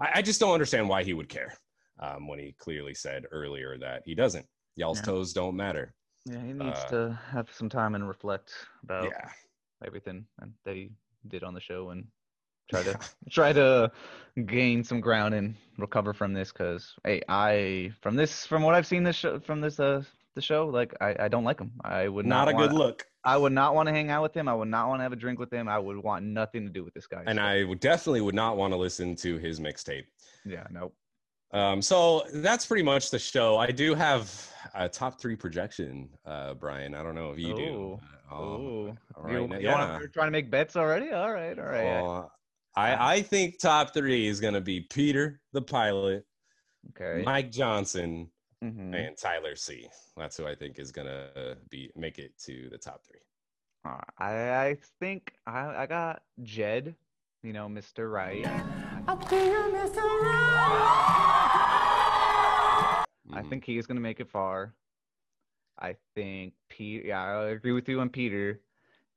Speaker 1: I, I just don't understand why he would care um, when he clearly said earlier that he doesn't. Y'all's
Speaker 2: Yeah.
Speaker 1: toes don't matter.
Speaker 2: yeah, he needs
Speaker 1: Uh,
Speaker 2: to have some time and reflect about
Speaker 1: Yeah.
Speaker 2: everything that he did on the show and try to [LAUGHS] try to gain some ground and recover from this because hey i from this from what i've seen this show from this uh the show like i i don't like him i would
Speaker 1: Not
Speaker 2: not,
Speaker 1: a good
Speaker 2: wanna-
Speaker 1: look.
Speaker 2: i would not want to hang out with him i would not want to have a drink with him i would want nothing to do with this guy
Speaker 1: And
Speaker 2: so-
Speaker 1: I would definitely would not want to listen to his mixtape.
Speaker 2: yeah nope
Speaker 1: Um, so that's pretty much the show. I do have a top three projection, uh, Brian. I don't know if you do.
Speaker 2: Ooh.
Speaker 1: Uh,
Speaker 2: Ooh.
Speaker 1: all
Speaker 2: You- you
Speaker 1: yeah.
Speaker 2: you're trying to make bets already all right all right
Speaker 1: I, I think top three is going to be Peter, the pilot,
Speaker 2: okay
Speaker 1: Mike Johnson,
Speaker 2: Mhm.
Speaker 1: and Tyler C. That's who I think is going to be make it to the top three.
Speaker 2: All right, I I think I I got Jed, you know, Mr. Right. I
Speaker 1: Mhm.
Speaker 2: think he's gonna make it far. I think Pete. Yeah, I agree with you on Peter,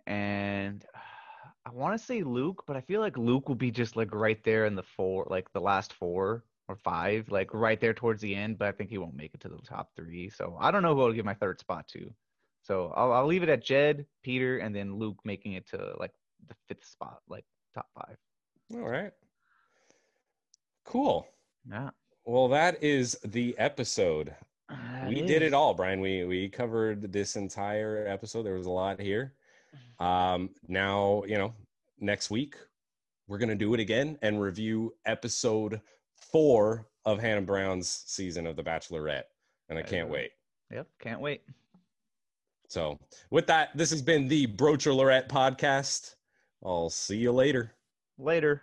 Speaker 2: and I want to say Luke, but I feel like Luke will be just like right there in the four, like the last four or five, like right there towards the end. But I think he won't make it to the top three. So I don't know who I'll give my third spot to. So I'll I'll leave it at Jed, Peter, and then Luke making it to like the fifth spot, like top five.
Speaker 1: All right. Cool.
Speaker 2: Yeah.
Speaker 1: Well, that is the episode.
Speaker 2: That
Speaker 1: we did it all, Brian. We we covered this entire episode. There was a lot here. Um, now you know. Next week, we're gonna do it again and review episode four of Hannah Brown's season of The Bachelorette, and I can't wait.
Speaker 2: Yep, can't wait.
Speaker 1: So, with that, this has been the Brochelorette podcast. I'll see you later.
Speaker 2: Later.